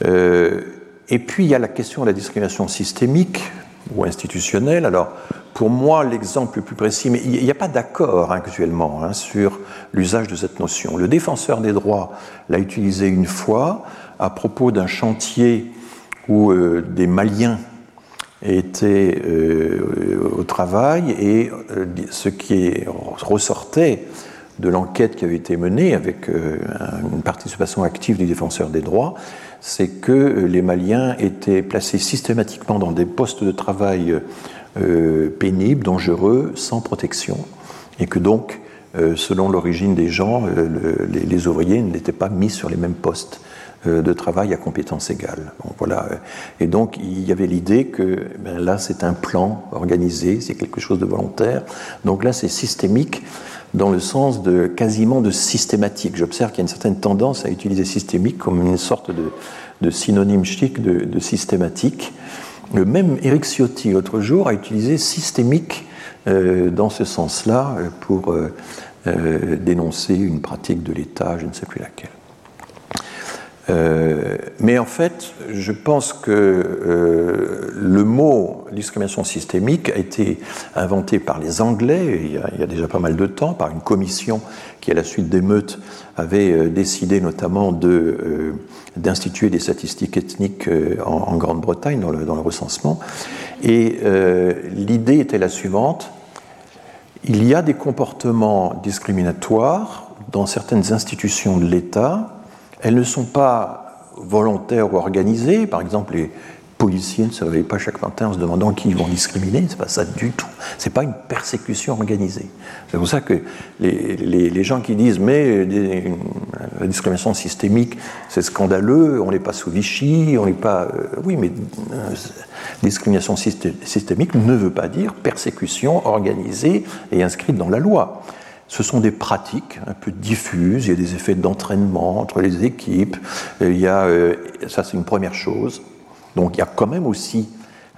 et puis il y a la question de la discrimination systémique ou. Alors, pour moi, l'exemple le plus précis, mais il n'y a pas d'accord actuellement hein, sur l'usage de cette notion. Le défenseur des droits l'a utilisé une fois à propos d'un chantier où euh, des Maliens étaient euh, au travail et euh, ce qui ressortait de l'enquête qui avait été menée avec une participation active du défenseur des droits, c'est que les Maliens étaient placés systématiquement dans des postes de travail euh, pénibles, dangereux, sans protection, et que donc, euh, selon l'origine des gens, euh, les, ouvriers n'étaient pas mis sur les mêmes postes de travail à compétences égales. voilà. Et donc, il y avait l'idée que ben, là, c'est un plan organisé, c'est quelque chose de volontaire. Donc là, c'est systémique dans le sens de quasiment de systématique. J'observe qu'il y a une certaine tendance à utiliser systémique comme une sorte de, synonyme chic de, systématique. Le même Eric Ciotti, l'autre jour, a utilisé systémique euh, dans ce sens-là euh, pour euh, dénoncer une pratique de l'État, je ne sais plus laquelle. Mais en fait, je pense que le mot discrimination systémique a été inventé par les Anglais il y, a, déjà pas mal de temps, par une commission qui, à la suite d'émeutes, avait décidé notamment de d'instituer des statistiques ethniques euh, en, Grande-Bretagne dans le, recensement. Et euh, l'idée était la suivante. Il y a des comportements discriminatoires dans certaines institutions de l'État. Elles ne sont pas volontaires ou organisées. Par exemple, les, policiers ne se réveillent pas chaque matin en se demandant qui ils vont discriminer. C'est pas ça du tout. C'est pas une persécution organisée. C'est pour ça que les, gens qui disent mais la discrimination systémique c'est scandaleux, on n'est pas sous Vichy, on n'est pas. Euh, oui, mais euh, discrimination systémique ne veut pas dire persécution organisée et inscrite dans la loi ce sont des pratiques un peu diffuses, il y a des effets d'entraînement entre les équipes, il y a, euh, ça c'est une première chose, donc il y a quand même aussi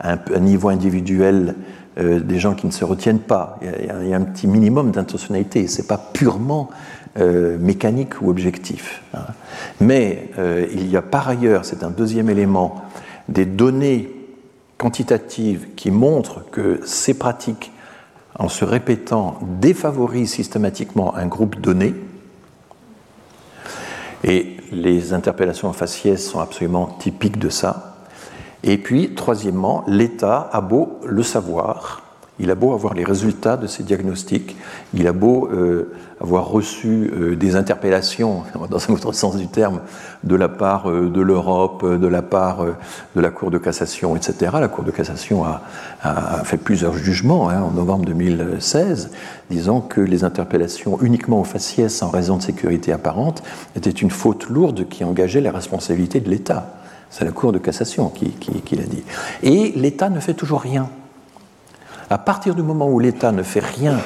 un, niveau individuel euh, des gens qui ne se retiennent pas. Il y a, un petit minimum d'intentionnalité. Ce n'est pas purement euh, mécanique ou objectif. Hein. Mais euh, il y a par ailleurs, c'est un deuxième élément, des données quantitatives qui montrent que ces pratiques, en se répétant, défavorisent systématiquement un groupe donné. Et les interpellations en faciès sont absolument typiques de ça. Et puis, troisièmement, l'État a beau le savoir, il a beau avoir les résultats de ces diagnostics, il a beau euh, avoir reçu euh, des interpellations, dans un autre sens du terme, de la part euh, de l'Europe, de la part de la Cour de cassation, etc. La Cour de cassation a, fait plusieurs jugements hein, en novembre 2016, disant que les interpellations uniquement au faciès en raison de sécurité apparente étaient une faute lourde qui engageait la responsabilité de l'État. C'est la Cour de cassation qui, l'a dit. Et l'État ne fait toujours rien. À partir du moment où l'État ne fait rien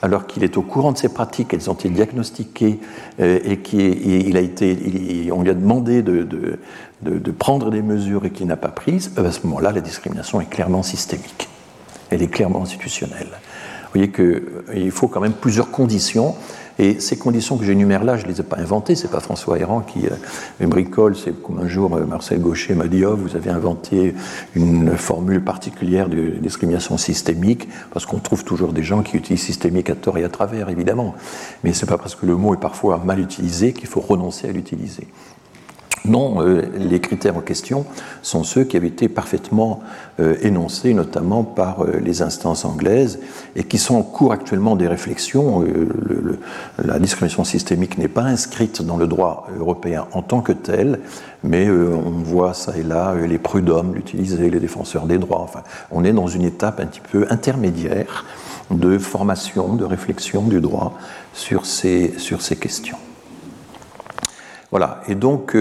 alors qu'il est au courant de ces pratiques, elles ont été diagnostiquées euh, et qu'il a été, on lui a demandé de, prendre des mesures et qu'il n'a pas prises, euh, à ce moment-là, la discrimination est clairement systémique. Elle est clairement institutionnelle. Vous voyez qu'il euh, faut quand même plusieurs conditions Et ces conditions que j'énumère là, je ne les ai pas inventées, c'est pas François Héran qui euh, bricole, c'est comme un jour euh, Marcel Gaucher m'a dit, oh, vous avez inventé une formule particulière de discrimination systémique, parce qu'on trouve toujours des gens qui utilisent systémique à tort et à travers, évidemment. Mais c'est pas parce que le mot est parfois mal utilisé qu'il faut renoncer à l'utiliser. Non, euh, les critères en question sont ceux qui avaient été parfaitement euh, énoncés, notamment par euh, les instances anglaises, et qui sont en cours actuellement des réflexions. la discrimination systémique n'est pas inscrite dans le droit européen en tant que tel, mais on voit ça et là les prud'hommes l'utiliser, les défenseurs des droits. On est dans une étape un petit peu intermédiaire de formation, de réflexion du droit sur ces, questions. Voilà, et donc,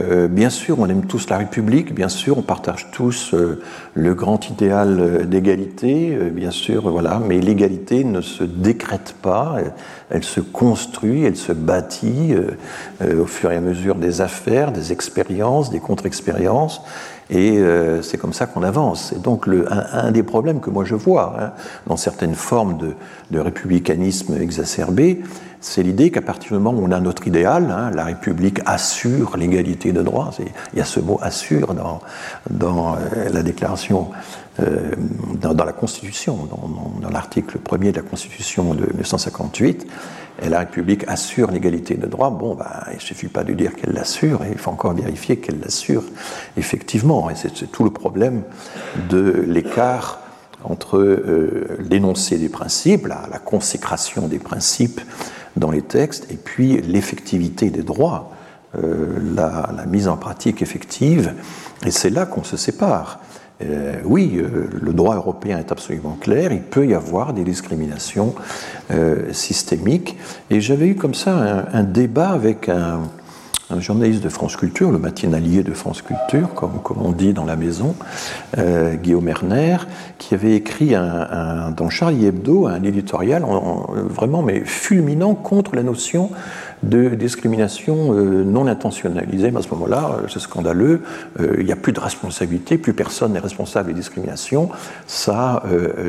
euh, bien sûr, on aime tous la République, bien sûr, on partage tous euh, le grand idéal d'égalité, bien sûr, voilà, mais l'égalité ne se décrète pas, elle, se construit, elle se bâtit au fur et à mesure des affaires, des expériences, des contre-expériences, et c'est comme ça qu'on avance. Et donc, un, des problèmes que moi je vois hein, dans certaines formes de républicanisme exacerbé, c'est l'idée qu'à partir du moment où on a notre idéal, hein, la République assure l'égalité de droits, il y a ce mot assure dans, euh, la déclaration, euh, dans, la Constitution, dans, l'article 1er de la Constitution de 1958, et la République assure l'égalité de droits. Bon, bah, il ne suffit pas de dire qu'elle l'assure, il faut encore vérifier qu'elle l'assure effectivement. Et c'est tout le problème de l'écart entre euh, l'énoncé des principes, la, consécration des principes dans les textes, et puis l'effectivité des droits, euh, la, mise en pratique effective, et c'est là qu'on se sépare. Euh, oui, euh, le droit européen est absolument clair, il peut y avoir des discriminations systémiques, et j'avais eu comme ça un débat avec un, un journaliste de France Culture, le matinalier de France Culture, comme, on dit dans la maison, euh, Guillaume Erner, qui avait écrit dans Charlie Hebdo un éditorial vraiment mais fulminant contre la notion de discrimination euh, non intentionnelle. Il disait, à ce moment-là, euh, c'est scandaleux, il n'y a plus de responsabilité, plus personne n'est responsable des discriminations, ça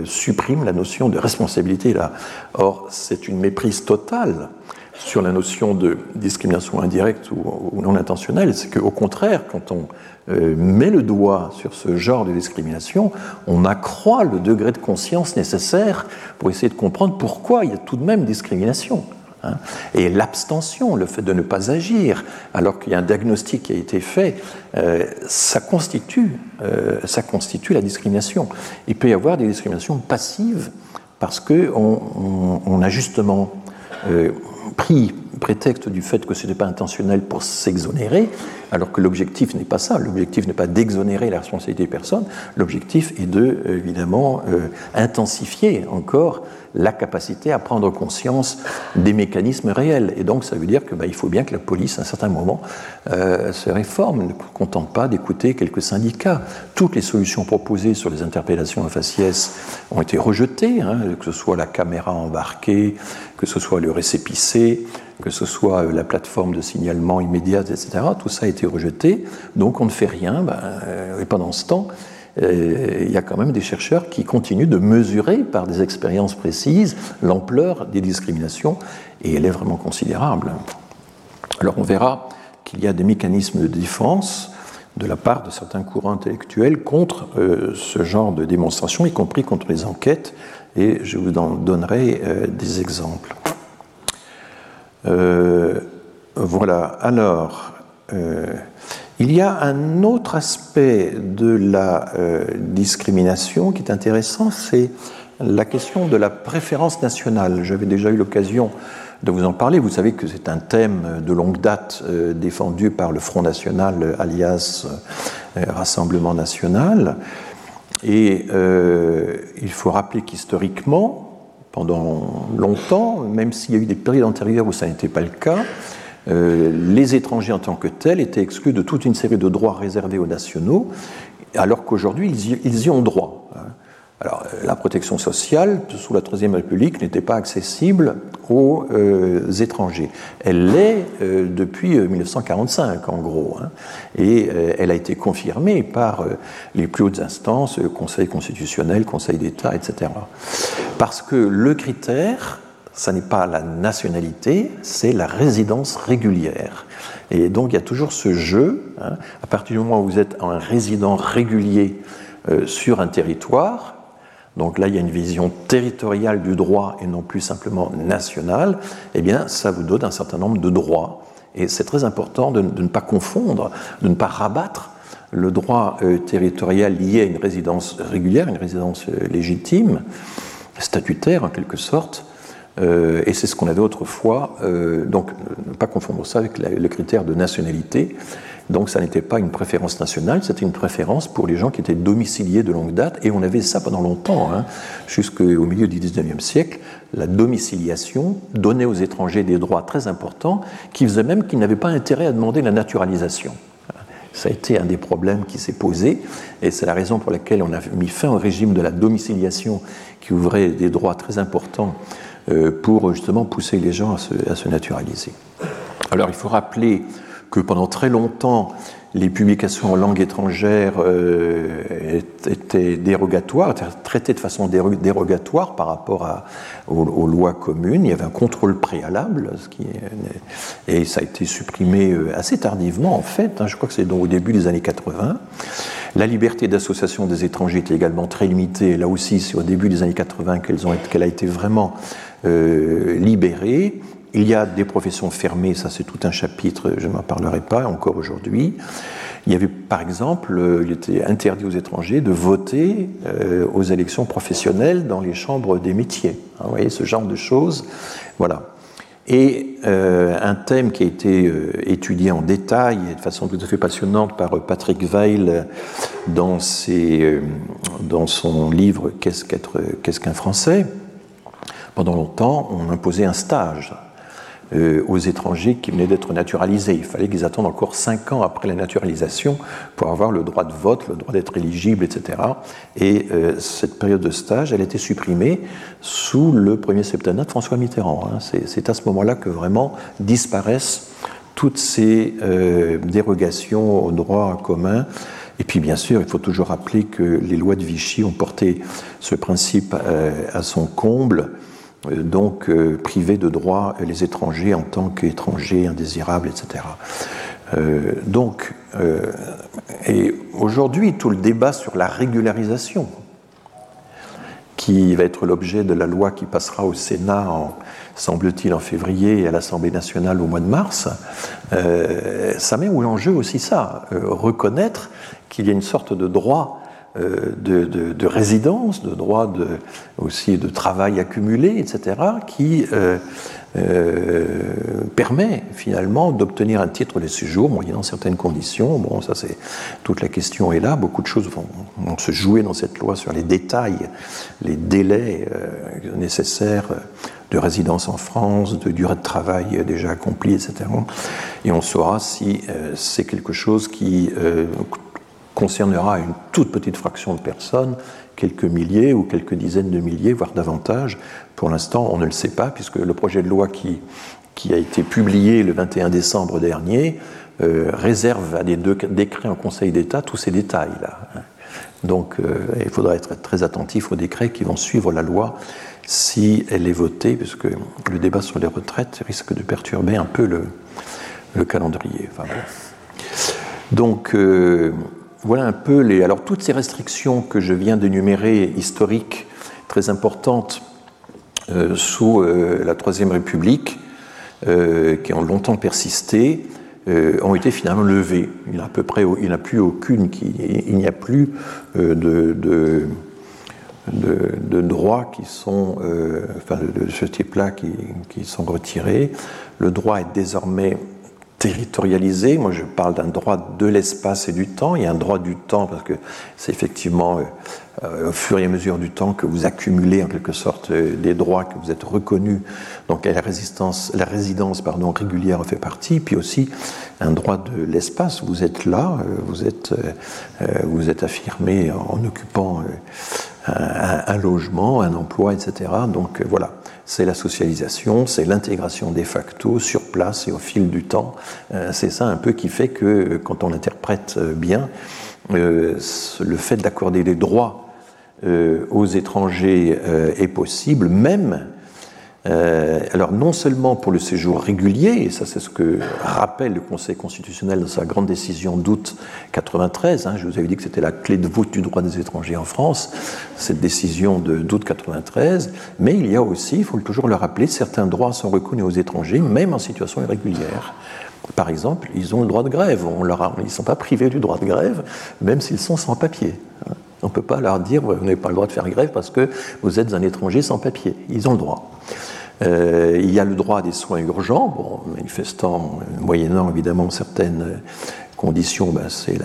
supprime la notion de responsabilité là. Or, c'est une méprise totale sur la notion de discrimination indirecte ou, non intentionnelle, c'est qu'au contraire, quand on euh, met le doigt sur ce genre de discrimination, on accroît le degré de conscience nécessaire pour essayer de comprendre pourquoi il y a tout de même discrimination. Hein. Et l'abstention, le fait de ne pas agir, alors qu'il y a un diagnostic qui a été fait, euh, ça, constitue, euh, ça constitue la discrimination. Il peut y avoir des discriminations passives parce qu'on on, a justement pris prétexte du fait que ce n'était pas intentionnel pour s'exonérer, alors que l'objectif n'est pas ça. L'objectif n'est pas d'exonérer la responsabilité des personnes. L'objectif est de, évidemment, euh, intensifier encore la capacité à prendre conscience des mécanismes réels. Et donc, ça veut dire qu'il bah, faut bien que la police, à un certain moment, euh, se réforme, ne contente pas d'écouter quelques syndicats. Toutes les solutions proposées sur les interpellations à faciès ont été rejetées, hein, que ce soit la caméra embarquée, que ce soit le récépissé, que ce soit la plateforme de signalement immédiat, etc. Tout ça a été rejeté, donc on ne fait rien. Ben, euh, et pendant ce temps, euh, il y a quand même des chercheurs qui continuent de mesurer par des expériences précises l'ampleur des discriminations, et elle est vraiment considérable. Alors on verra qu'il y a des mécanismes de défense de la part de certains courants intellectuels contre euh, ce genre de démonstration, y compris contre les enquêtes, et je vous en donnerai euh, des exemples. Voilà, alors, il y a un autre aspect de la euh, discrimination qui est intéressant, c'est la question de la préférence nationale. J'avais déjà eu l'occasion de vous en parler. Vous savez que c'est un thème de longue date euh, défendu par le Front National, alias euh, Rassemblement National. Et il faut rappeler qu'historiquement, pendant longtemps, même s'il y a eu des périodes antérieures où ça n'était pas le cas, euh, les étrangers en tant que tels étaient exclus de toute une série de droits réservés aux nationaux, alors qu'aujourd'hui, ils, y ont droit. Hein. Alors, euh, la protection sociale, sous la Troisième République, n'était pas accessible aux euh, étrangers. Elle l'est depuis 1945, en gros, hein. et elle a été confirmée par les plus hautes instances, Conseil constitutionnel, Conseil d'État, etc. Parce que le critère, ça n'est pas la nationalité, c'est la résidence régulière. Et donc il y a toujours ce jeu, hein. à partir du moment où vous êtes un résident régulier euh, sur un territoire, donc là il y a une vision territoriale du droit et non plus simplement nationale, eh bien ça vous donne un certain nombre de droits. Et c'est très important de, ne pas confondre, de ne pas rabattre le droit euh, territorial lié à une résidence régulière, une résidence euh, légitime, statutaire en quelque sorte, euh, et c'est ce qu'on avait autrefois, donc ne pas confondre ça avec le critère de nationalité. Donc ça n'était pas une préférence nationale, c'était une préférence pour les gens qui étaient domiciliés de longue date, et on avait ça pendant longtemps, hein, jusqu'au milieu du XIXe siècle. La domiciliation donnait aux étrangers des droits très importants qui faisaient même qu'ils n'avaient pas intérêt à demander la naturalisation. Ça a été un des problèmes qui s'est posé, et c'est la raison pour laquelle on a mis fin au régime de la domiciliation qui ouvrait des droits très importants euh, pour justement pousser les gens à se, naturaliser. Alors il faut rappeler que pendant très longtemps, les publications en langue étrangère euh, étaient dérogatoires, traitées de façon dérogatoire par rapport aux, lois communes. Il y avait un contrôle préalable, qui et ça a été supprimé euh, assez tardivement en fait. Hein. je crois que c'est au début des années 80. La liberté d'association des étrangers était également très limitée. Là aussi, c'est au début des années 80 qu'elle a été vraiment euh, libérés. Il y a des professions fermées, ça c'est tout un chapitre, je n'en parlerai pas encore aujourd'hui. Il y avait par exemple, euh, il était interdit aux étrangers de voter euh, aux élections professionnelles dans les chambres des métiers. Hein, vous voyez ce genre de choses. Voilà. Et un thème qui a été étudié en détail et de façon tout à fait passionnante par Patrick Weil dans son livre Qu'est-ce qu'un Français? Pendant longtemps, on imposait un stage euh, aux étrangers qui venaient d'être naturalisés. Il fallait qu'ils attendent encore cinq ans après la naturalisation pour avoir le droit de vote, le droit d'être éligible, etc. Et euh, cette période de stage, elle a été supprimée sous le premier septennat de François Mitterrand. Hein. C'est à ce moment-là que vraiment disparaissent toutes ces euh, dérogations au droit commun. Et puis bien sûr, il faut toujours rappeler que les lois de Vichy ont porté ce principe à son comble donc euh, priver de droits les étrangers en tant qu'étrangers indésirables, etc. Euh, donc, et aujourd'hui, tout le débat sur la régularisation, qui va être l'objet de la loi qui passera au Sénat, semble-t-il, en février et à l'Assemblée nationale au mois de mars, ça met en jeu aussi ça, reconnaître qu'il y a une sorte de droit euh, de, résidence, de droit de, aussi de travail accumulé, etc., qui euh, euh, permet finalement d'obtenir un titre de séjour moyennant certaines conditions. Bon, ça c'est toute la question est là. Beaucoup de choses vont, se jouer dans cette loi sur les détails, les délais nécessaires de résidence en France, de durée de travail déjà accomplie, etc. Et on saura si c'est quelque chose qui concernera une toute petite fraction de personnes, quelques milliers ou quelques dizaines de milliers, voire davantage. Pour l'instant, on ne le sait pas, puisque le projet de loi qui, qui a été publié le 21 décembre dernier euh, réserve à des décrets en Conseil d'État tous ces détails-là. Donc euh, il faudra être très attentif aux décrets qui vont suivre la loi si elle est votée, puisque le débat sur les retraites risque de perturber un peu le, le calendrier. Donc, euh, voilà un peu les. Alors, toutes ces restrictions que je viens d'énumérer, historiques, très importantes, euh, sous euh, la Troisième République, euh, qui ont longtemps persisté, ont été finalement levées. Il n'y a à peu près, n'y plus aucune, il n'y a plus de, droits qui sont, enfin, de, ce type-là qui sont retirés. Le droit est désormais territorialisé. Moi, je parle d'un droit de l'espace et du temps. Il y a un droit du temps parce que c'est effectivement euh, euh, au fur et à mesure du temps que vous accumulez en quelque sorte euh, des droits, que vous êtes reconnu. Donc, la, résistance, la résidence pardon, régulière en fait partie. Puis aussi un droit de l'espace. Vous êtes là, vous êtes, vous êtes affirmé en occupant un, un, logement, un emploi, etc. Donc, voilà c'est la socialisation, c'est l'intégration de facto sur et au fil du temps. Euh, c'est ça un peu qui fait que quand on interprète euh, bien, euh, le fait d'accorder des droits aux étrangers est possible, même Euh, alors non seulement pour le séjour régulier, et ça c'est ce que rappelle le Conseil constitutionnel dans sa grande décision d'août 93, hein, je vous avais dit que c'était la clé de voûte du droit des étrangers en France, cette décision d'août 93, mais il y a aussi, il faut toujours le rappeler, certains droits sont reconnus aux étrangers, même en situation irrégulière. Par exemple, ils ont le droit de grève, on leur ils ne sont pas privés du droit de grève, même s'ils sont sans papier. On ne peut pas leur dire, vous n'avez pas le droit de faire grève parce que vous êtes un étranger sans papier. Ils ont le droit. Euh, il y a le droit des soins urgents, manifestant, moyennant évidemment certaines conditions, ben, c'est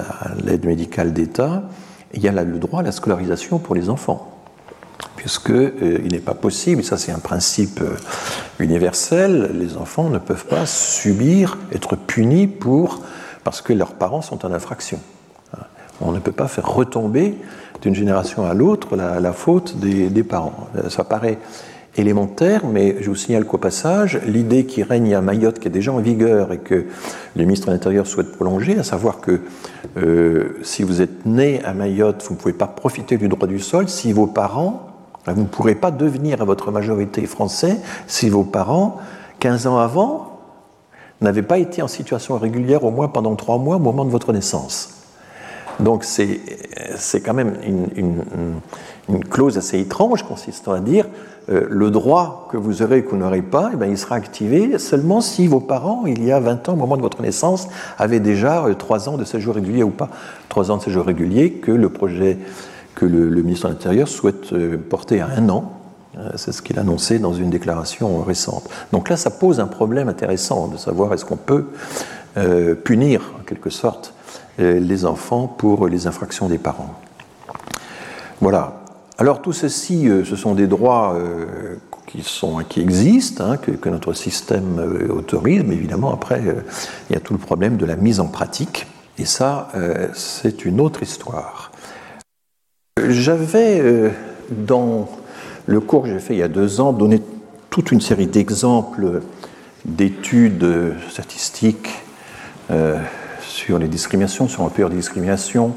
l'aide médicale d'État. Il y a le droit à la scolarisation pour les enfants, puisque euh, n'est pas possible, ça c'est un principe euh, universel, les enfants ne peuvent pas subir, être punis pour parce que leurs parents sont en infraction. On ne peut pas faire retomber d'une génération à l'autre la, faute des, des, parents. Ça paraît élémentaire, mais je vous signale qu'au passage, l'idée qui règne à Mayotte, qui est déjà en vigueur et que le ministre de l'Intérieur souhaite prolonger, à savoir que euh, si vous êtes né à Mayotte, vous ne pouvez pas profiter du droit du sol si vos parents, vous ne pourrez pas devenir à votre majorité français si vos parents, 15 ans avant, n'avaient pas été en situation régulière au moins pendant trois mois au moment de votre naissance. Donc c'est quand même une, clause assez étrange consistant à dire euh, le droit que vous aurez et que vous n'aurez pas, eh bien, il sera activé seulement si vos parents, il y a 20 ans, au moment de votre naissance, avaient déjà euh, trois 3 ans de séjour régulier ou pas. 3 ans de séjour régulier que le projet que le, ministre de l'Intérieur souhaite euh, porter à un an. C'est ce qu'il a annoncé dans une déclaration récente. Donc là, ça pose un problème intéressant de savoir est-ce qu'on peut punir, en quelque sorte, les enfants pour les infractions des parents. Voilà. Alors tout ceci, euh, ce sont des droits euh, qui, sont, qui existent, hein, que, notre système euh, autorise, mais évidemment après, il y a tout le problème de la mise en pratique, et ça, c'est une autre histoire. J'avais, dans le cours que j'ai fait il y a deux ans, donné toute une série d'exemples d'études statistiques sur les discriminations, sur l'empire des discriminations,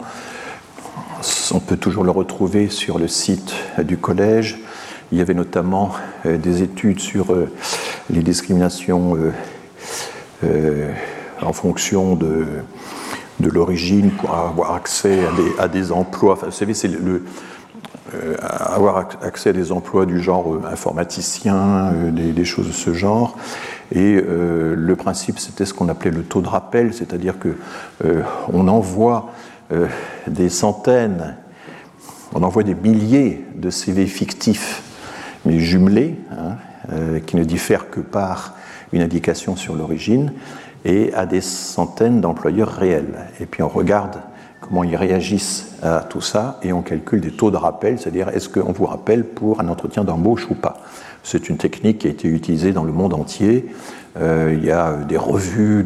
on peut toujours le retrouver sur le site du collège. Il y avait notamment euh, des études sur euh, les discriminations euh, en fonction de, de l'origine pour avoir accès à des, emplois. vous savez, c'est le, avoir accès à des emplois du genre informaticien, des, choses de ce genre. Et le principe, c'était ce qu'on appelait le taux de rappel, c'est-à-dire que on envoie euh, des centaines, on envoie des milliers de CV fictifs, mais jumelés, hein, euh, qui ne diffèrent que par une indication sur l'origine, et à des centaines d'employeurs réels. Et puis on regarde comment ils réagissent à tout ça et on calcule des taux de rappel, c'est-à-dire est-ce qu'on vous rappelle pour un entretien d'embauche ou pas. C'est une technique qui a été utilisée dans le monde entier. Euh, il y a des revues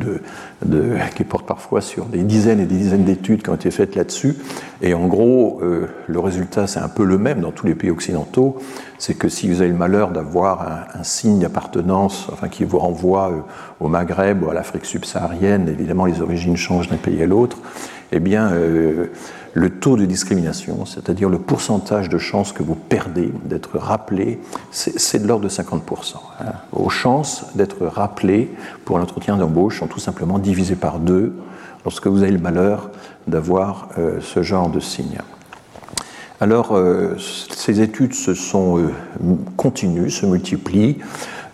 qui portent parfois sur des dizaines et des dizaines d'études qui ont été faites là-dessus. Et en gros, euh, le résultat, c'est un peu le même dans tous les pays occidentaux. C'est que si vous avez le malheur d'avoir un, signe d'appartenance enfin, qui vous renvoie euh, au Maghreb ou à l'Afrique subsaharienne, évidemment les origines changent d'un pays à l'autre, eh bien, le taux de discrimination, c'est-à-dire le pourcentage de chances que vous perdez d'être rappelé, c'est de l'ordre de 50%. Hein. Vos chances d'être rappelé pour l'entretien d'embauche sont tout simplement divisées par deux lorsque vous avez le malheur d'avoir euh, ce genre de signe. Alors, euh, ces études se sont euh, continues, se multiplient.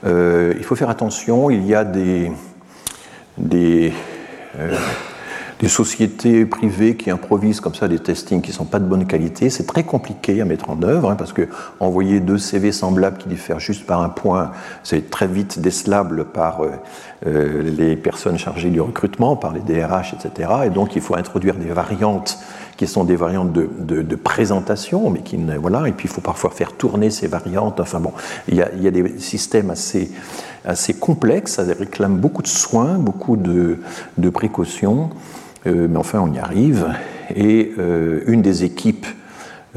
il faut faire attention, il y a des, des des sociétés privées qui improvisent comme ça des testings qui ne sont pas de bonne qualité, c'est très compliqué à mettre en œuvre, hein, parce que envoyer deux CV semblables qui diffèrent juste par un point, c'est très vite décelable par euh, euh, les personnes chargées du recrutement, par les DRH, etc. Et donc il faut introduire des variantes qui sont des variantes de, de, présentation, mais qui voilà, et puis il faut parfois faire tourner ces variantes. Enfin bon, il y a, y a des systèmes assez assez complexes, ça réclame beaucoup de soins, beaucoup de, de précautions. Euh, mais enfin, on y arrive. Et euh, une des équipes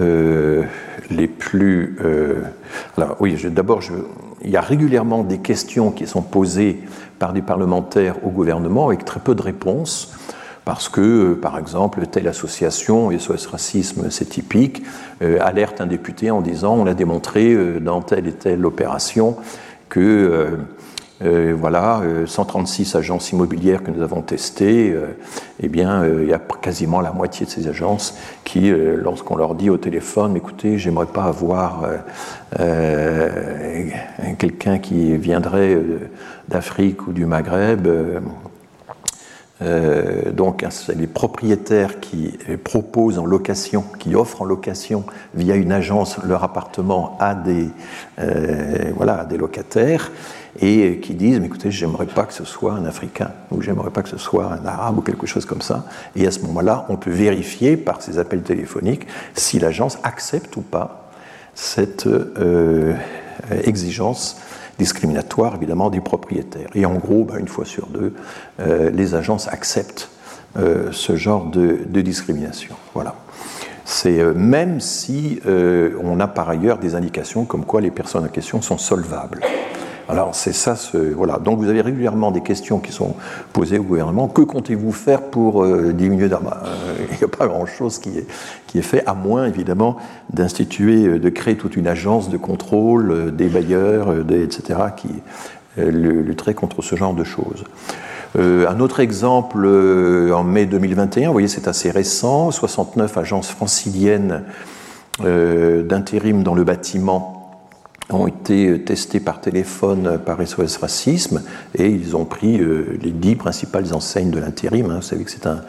euh, les plus. alors, oui, d'abord, il y a régulièrement des questions qui sont posées par des parlementaires au gouvernement avec très peu de réponses. Parce que, par exemple, telle association, SOS Racisme, c'est typique, alerte un député en disant on a démontré dans telle et telle opération que voilà, 136 euh, agences immobilières que nous avons testées, euh, eh bien, il y a quasiment la moitié de ces agences qui, lorsqu'on leur dit au téléphone, écoutez, j'aimerais pas avoir quelqu'un qui viendrait d'Afrique ou du Maghreb. Donc, c'est les propriétaires qui proposent en location, qui offrent en location via une agence leur appartement à des, voilà, à des locataires et qui disent mais écoutez, j'aimerais pas que ce soit un Africain ou j'aimerais pas que ce soit un Arabe ou quelque chose comme ça. Et à ce moment-là, on peut vérifier par ces appels téléphoniques si l'agence accepte ou pas cette euh, exigence discriminatoire évidemment des propriétaires. Et en gros, ben, une fois sur deux, euh, les agences acceptent euh, ce genre de, de, discrimination. Voilà. C'est même si on a par ailleurs des indications comme quoi les personnes en question sont solvables. Alors c'est ça, ce, voilà. Donc vous avez régulièrement des questions qui sont posées au gouvernement. Que comptez-vous faire pour euh, diminuer d'armes? Euh, Il n'y a pas grand-chose qui est, qui est fait, à moins évidemment d'instituer, euh, de créer toute une agence de contrôle des bailleurs, etc., qui lutterait contre ce genre de choses. un autre exemple, en mai 2021, vous voyez, c'est assez récent, 69 agences franciliennes d'intérim dans le bâtiment ont été testés par téléphone par SOS Racisme et ils ont pris euh, les dix principales enseignes de l'intérim. Hein. Vous savez que c'est un,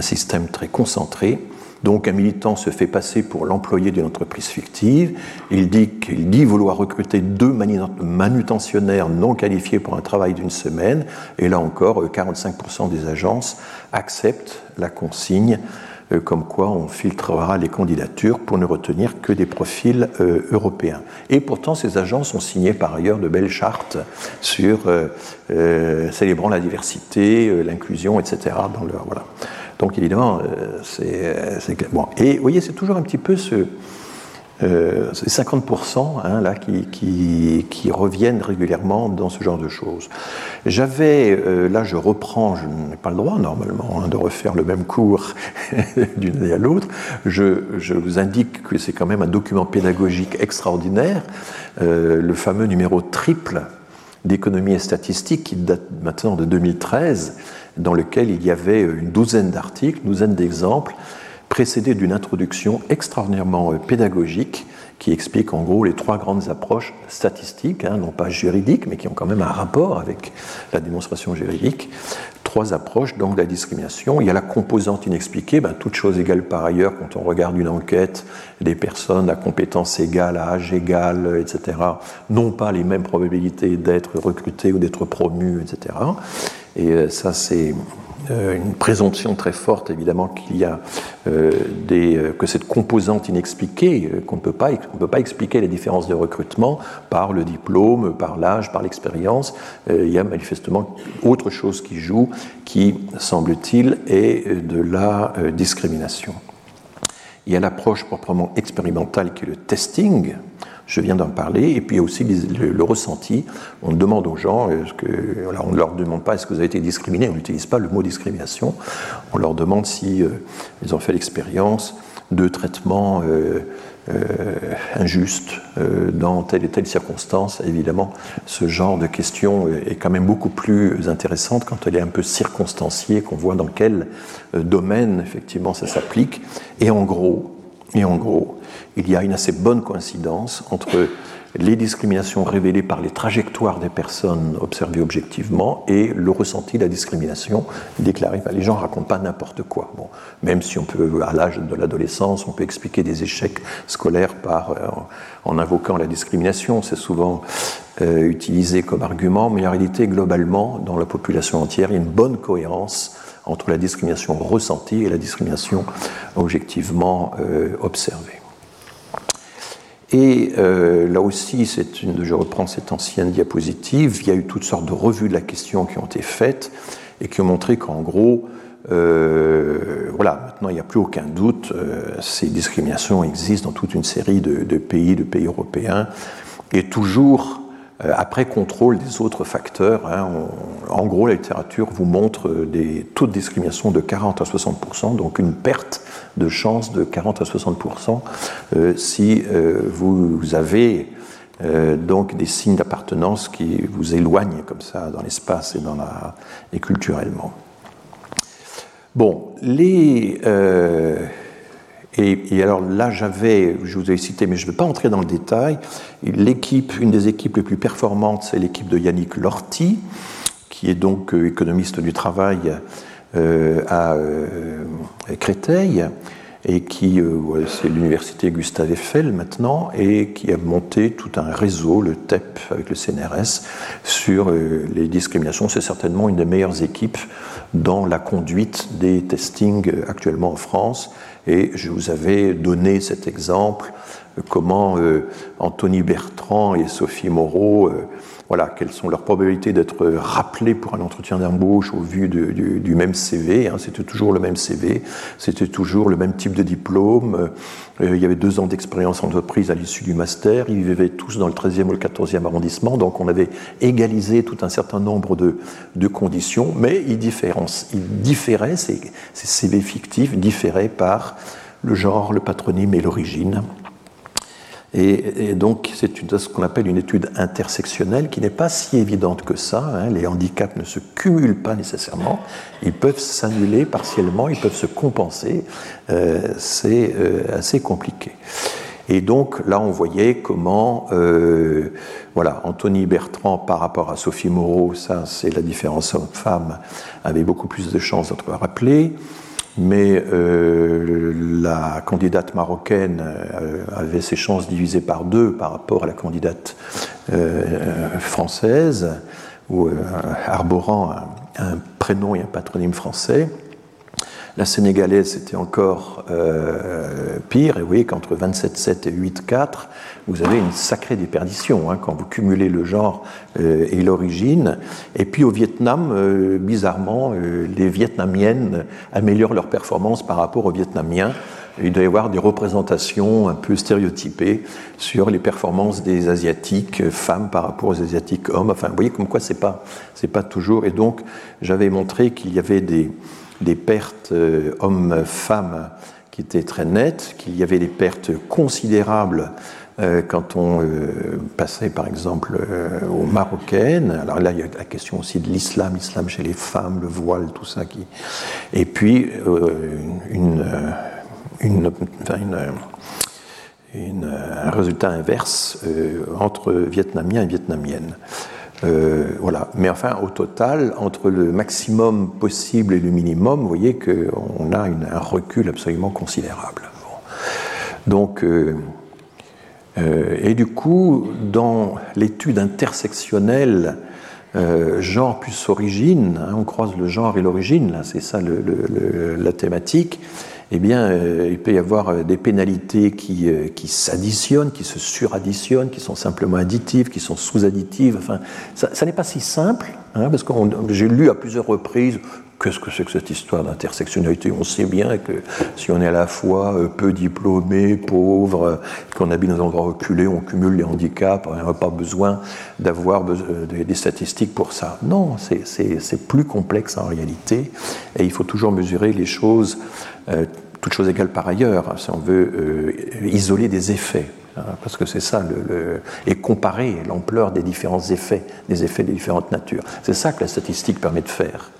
système très concentré. Donc un militant se fait passer pour l'employé d'une entreprise fictive. Il dit qu'il dit vouloir recruter deux manutentionnaires non qualifiés pour un travail d'une semaine. Et là encore, 45% euh, des agences acceptent la consigne euh, comme quoi on filtrera les candidatures pour ne retenir que des profils euh, européens. Et pourtant, ces agences ont signé par ailleurs de belles chartes sur euh, célébrant la diversité, l'inclusion, etc. Dans leur, voilà. Donc évidemment, c'est bon. Et vous voyez, c'est toujours un petit peu ce, euh, c'est 50% hein, là, qui, reviennent régulièrement dans ce genre de choses. J'avais, euh, là je reprends, je n'ai pas le droit normalement hein, de refaire le même cours d'une année à l'autre, je, je, vous indique que c'est quand même un document pédagogique extraordinaire, euh, le fameux numéro triple d'économie et statistique qui date maintenant de 2013, dans lequel il y avait une douzaine d'articles, une douzaine d'exemples précédé d'une introduction extraordinairement euh, pédagogique qui explique en gros les trois grandes approches statistiques, hein, non pas juridiques, mais qui ont quand même un rapport avec la démonstration juridique. Trois approches, donc la discrimination. Il y a la composante inexpliquée, ben, toute chose égale par ailleurs, quand on regarde une enquête, des personnes à compétences égales, à âge égal, etc., n'ont pas les mêmes probabilités d'être recrutées ou d'être promues, etc. Et euh, ça, c'est euh, une présomption très forte, évidemment, qu'il y a euh, des, euh, que cette composante inexpliquée, qu'on ne peut pas, on peut pas expliquer les différences de recrutement par le diplôme, par l'âge, par l'expérience. il y a manifestement autre chose qui joue, qui, semble-t-il, est de la discrimination. Il y a l'approche proprement expérimentale qui est le testing, je viens d'en parler, et puis aussi le, ressenti. On demande aux gens, que, on ne leur demande pas est-ce que vous avez été discriminé, on n'utilise pas le mot discrimination, on leur demande si euh, ils ont fait l'expérience de traitements euh, euh, injustes dans telle et telle circonstance. Évidemment, ce genre de question est quand même beaucoup plus intéressante quand elle est un peu circonstanciée, qu'on voit dans quel domaine effectivement ça s'applique. Et en gros, et en gros, il y a une assez bonne coïncidence entre les discriminations révélées par les trajectoires des personnes observées objectivement et le ressenti de la discrimination déclarée. les gens ne racontent pas n'importe quoi. Bon, même si on peut, à l'âge de l'adolescence, on peut expliquer des échecs scolaires par, euh, en invoquant la discrimination. C'est souvent euh, utilisé comme argument, mais en réalité, globalement, dans la population entière, il y a une bonne cohérence entre la discrimination ressentie et la discrimination objectivement euh, observée. Et euh, là aussi, je reprends cette ancienne diapositive, il y a eu toutes sortes de revues de la question qui ont été faites et qui ont montré qu'en gros, euh, voilà, maintenant il n'y a plus aucun doute, ces discriminations existent dans toute une série de, pays, de pays européens, et toujours après contrôle des autres facteurs, hein, en gros, la littérature vous montre des taux de discrimination de 40 à 60% donc une perte de chance de 40 à 60% euh, si euh, vous avez donc des signes d'appartenance qui vous éloignent comme ça dans l'espace et, dans la, et culturellement. Bon, les, et, alors là, j'avais, je vous ai cité, mais je ne vais pas entrer dans le détail, l'équipe, une des équipes les plus performantes, c'est l'équipe de Yannick Lorty, qui est donc euh, économiste du travail euh, à euh, Créteil, et qui, c'est l'université Gustave Eiffel maintenant, et qui a monté tout un réseau, le TEP avec le CNRS, sur les discriminations. C'est certainement une des meilleures équipes dans la conduite des testings actuellement en France et je vous avais donné cet exemple, euh, comment euh, Anthony Bertrand et Sophie Moreau, euh, voilà, quelles sont leurs probabilités d'être rappelés pour un entretien d'embauche au vu du, même CV. Hein, c'était toujours le même CV, c'était toujours le même type de diplôme. il y avait deux ans d'expérience en entreprise à l'issue du master. Ils vivaient tous dans le 13e ou le 14e arrondissement, donc on avait égalisé tout un certain nombre de, conditions, mais ils, ils différaient, ces CV fictifs différaient par le genre, le patronyme et l'origine. Et, donc, c'est ce qu'on appelle une étude intersectionnelle qui n'est pas si évidente que ça. Hein. Les handicaps ne se cumulent pas nécessairement. Ils peuvent s'annuler partiellement, ils peuvent se compenser. Euh, c'est euh, assez compliqué. Et donc, là, on voyait comment, euh, voilà, Anthony Bertrand par rapport à Sophie Moreau, ça, c'est la différence homme-femme, avait beaucoup plus de chances d'être rappelé mais euh, la candidate marocaine euh, avait ses chances divisées par deux par rapport à la candidate euh, française, ou arborant un, prénom et un patronyme français. La sénégalaise, c'était encore pire, et vous voyez qu'entre 27,7 et 8,4, vous avez une sacrée déperdition hein, quand vous cumulez le genre euh, et l'origine. Et puis au Vietnam, euh, bizarrement, euh, les Vietnamiennes améliorent leur performance par rapport aux Vietnamiens. Il doit y avoir des représentations un peu stéréotypées sur les performances des Asiatiques femmes par rapport aux Asiatiques hommes. Enfin, vous voyez comme quoi c'est pas c'est pas toujours. Et donc, j'avais montré qu'il y avait des, des pertes hommes-femmes qui étaient très nettes, qu'il y avait des pertes considérables euh, quand on euh, passait par exemple euh, aux Marocaines, alors là il y a la question aussi de l'islam, l'islam chez les femmes, le voile, tout ça qui. Et puis un résultat inverse entre Vietnamiens et Vietnamiennes. Voilà. Mais enfin, au total, entre le maximum possible et le minimum, vous voyez qu'on a un recul absolument considérable. Donc, euh, et du coup, dans l'étude intersectionnelle euh, genre plus origine, hein, on croise le genre et l'origine, c'est ça la thématique, eh bien euh, il peut y avoir des pénalités qui, qui s'additionnent, qui se suradditionnent, qui sont simplement additives, qui sont sous-additives. Enfin, ça, ça n'est pas si simple, hein, parce que j'ai lu à plusieurs reprises Qu'est-ce que c'est que cette histoire d'intersectionnalité? On sait bien que si on est à la fois euh, peu diplômé, pauvre, euh, qu'on habite dans un endroit reculé, on cumule les handicaps, on n'a pas besoin d'avoir euh, des statistiques pour ça. Non, c'est plus complexe en réalité, et il faut toujours mesurer les choses, toutes choses égales par ailleurs, hein, si on veut isoler des effets hein, parce que c'est ça, et comparer l'ampleur des différents effets, des effets des différentes natures. C'est ça que la statistique permet de faire.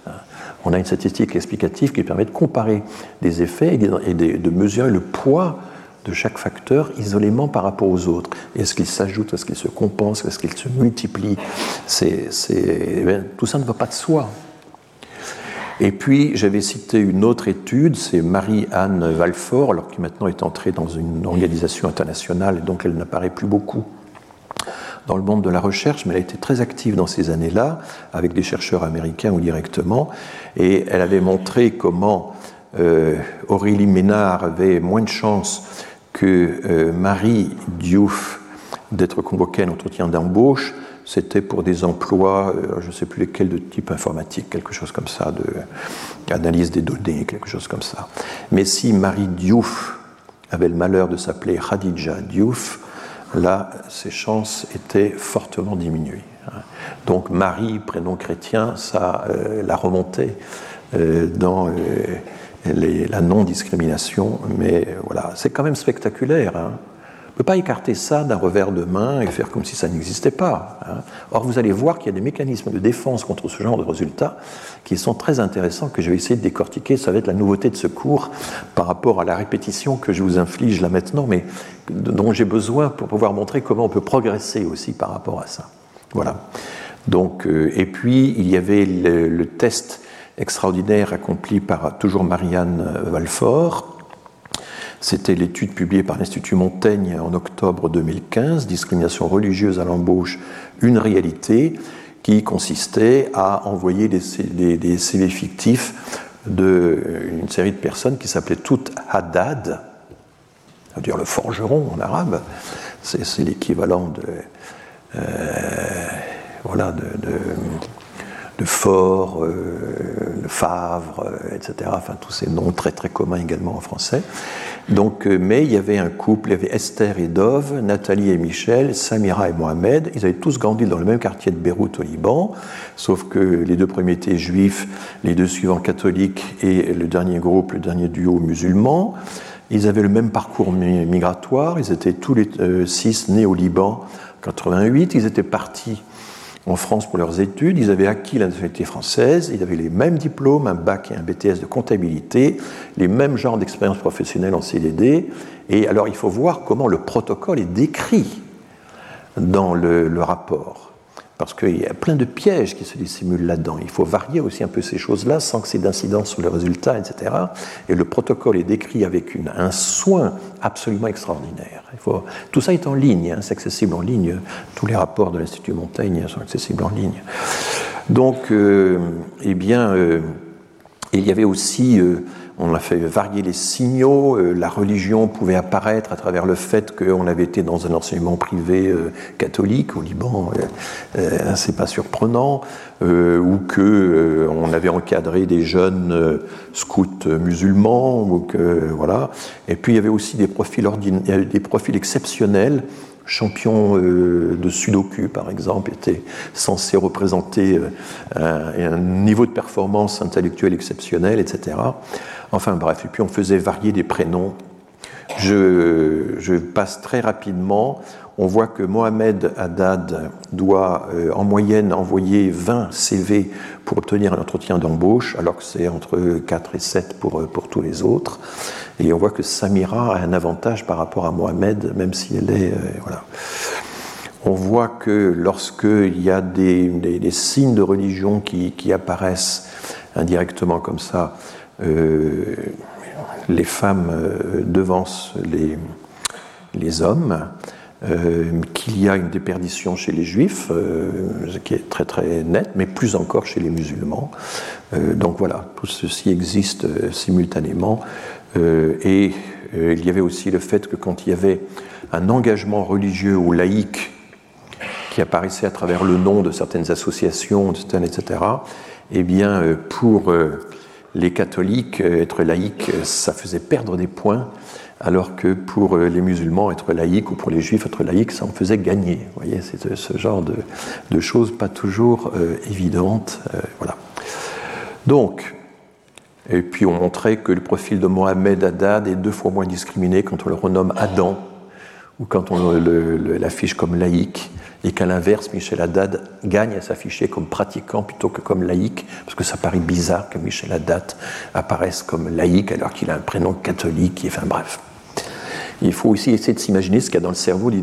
On a une statistique explicative qui permet de comparer des effets et de, mesurer le poids de chaque facteur isolément par rapport aux autres. Est-ce qu'il s'ajoute, est-ce qu'il se compense, est-ce qu'il se multiplie? Eh Tout ça ne va pas de soi. Et puis, j'avais cité une autre étude, c'est Marie-Anne Valfort, alors qui maintenant est entrée dans une organisation internationale et donc elle n'apparaît plus beaucoup dans le monde de la recherche, mais elle a été très active dans ces années-là, avec des chercheurs américains ou directement, et elle avait montré comment euh, Aurélie Ménard avait moins de chances que euh, Marie Diouf d'être convoquée à un entretien d'embauche. C'était pour des emplois, euh, je ne sais plus lesquels, de type informatique, quelque chose comme ça, d'analyse des données, quelque chose comme ça. Mais si Marie Diouf avait le malheur de s'appeler Khadija Diouf, là, ses chances étaient fortement diminuées. Donc Marie, prénom chrétien, ça euh, la remontait euh, dans euh, la non-discrimination, mais voilà, c'est quand même spectaculaire. Hein. Ne peut pas écarter ça d'un revers de main et faire comme si ça n'existait pas. Hein. Or, vous allez voir qu'il y a des mécanismes de défense contre ce genre de résultats qui sont très intéressants, que je vais essayer de décortiquer. Ça va être la nouveauté de ce cours par rapport à la répétition que je vous inflige là maintenant, mais dont j'ai besoin pour pouvoir montrer comment on peut progresser aussi par rapport à ça. Voilà. Donc, euh, et puis, il y avait le, test extraordinaire accompli par toujours Marianne Valfort. C'était l'étude publiée par l'Institut Montaigne en octobre 2015, Discrimination religieuse à l'embauche, une réalité, qui consistait à envoyer des, CV fictifs d'une série de personnes qui s'appelaient toutes Haddad, ça veut dire le forgeron en arabe, c'est l'équivalent de. Euh, voilà, de, Fort, euh, de Favre, euh, etc. Enfin, tous ces noms très très communs également en français. Donc, euh, mais il y avait un couple, il y avait Esther et Dove, Nathalie et Michel, Samira et Mohamed. Ils avaient tous grandi dans le même quartier de Beyrouth au Liban, sauf que les deux premiers étaient juifs, les deux suivants catholiques et le dernier groupe, le dernier duo musulman. Ils avaient le même parcours migratoire, ils étaient tous les six nés au Liban en 88, ils étaient partis en France pour leurs études. Ils avaient acquis la nationalité française, ils avaient les mêmes diplômes, un bac et un BTS de comptabilité, les mêmes genres d'expérience professionnelle en CDD. Et alors il faut voir comment le protocole est décrit dans le, le rapport parce qu'il y a plein de pièges qui se dissimulent là-dedans. Il faut varier aussi un peu ces choses-là sans que c'est d'incidence sur le résultat, etc. Et le protocole est décrit avec un soin absolument extraordinaire. Tout ça est en ligne, hein, c'est accessible en ligne. Tous les rapports de l'Institut Montaigne sont accessibles en ligne. Donc, euh, eh bien, euh, il y avait aussi euh, on a fait varier les signaux. Euh, la religion pouvait apparaître à travers le fait qu'on avait été dans un enseignement privé euh, catholique au Liban, euh, c'est pas surprenant, ou que on avait encadré des jeunes scouts musulmans, ou que voilà. Et puis il y avait aussi des profils des profils exceptionnels champion de Sudoku, par exemple, était censé représenter un, niveau de performance intellectuelle exceptionnel, etc. Enfin bref, et puis on faisait varier des prénoms. Je, passe très rapidement. On voit que Mohamed Haddad doit euh, en moyenne envoyer 20 CV pour obtenir un entretien d'embauche, alors que c'est entre 4 et 7 pour, euh, pour tous les autres. Et on voit que Samira a un avantage par rapport à Mohamed, même si elle est. Euh, voilà. On voit que lorsqu'il y a des, signes de religion qui, qui apparaissent indirectement comme ça, les femmes euh, devancent les, les hommes, euh, qu'il y a une déperdition chez les juifs, ce qui est très très net, mais plus encore chez les musulmans. donc voilà, tout ceci existe simultanément. et il y avait aussi le fait que quand il y avait un engagement religieux ou laïque qui apparaissait à travers le nom de certaines associations, etc., eh bien, pour les catholiques, euh, être laïcs, euh, ça faisait perdre des points, alors que pour euh, les musulmans, être laïcs ou pour les juifs, être laïcs, ça en faisait gagner. Vous voyez, c'est ce genre de, choses pas toujours évidentes. voilà. Donc, et puis on montrait que le profil de Mohamed Haddad est deux fois moins discriminé quand on le renomme Adam ou quand on l'affiche comme laïque et qu'à l'inverse, Michel Haddad gagne à s'afficher comme pratiquant plutôt que comme laïque, parce que ça paraît bizarre que Michel Haddad apparaisse comme laïque alors qu'il a un prénom catholique, enfin bref. Il faut aussi essayer de s'imaginer ce qu'il y a dans le cerveau des,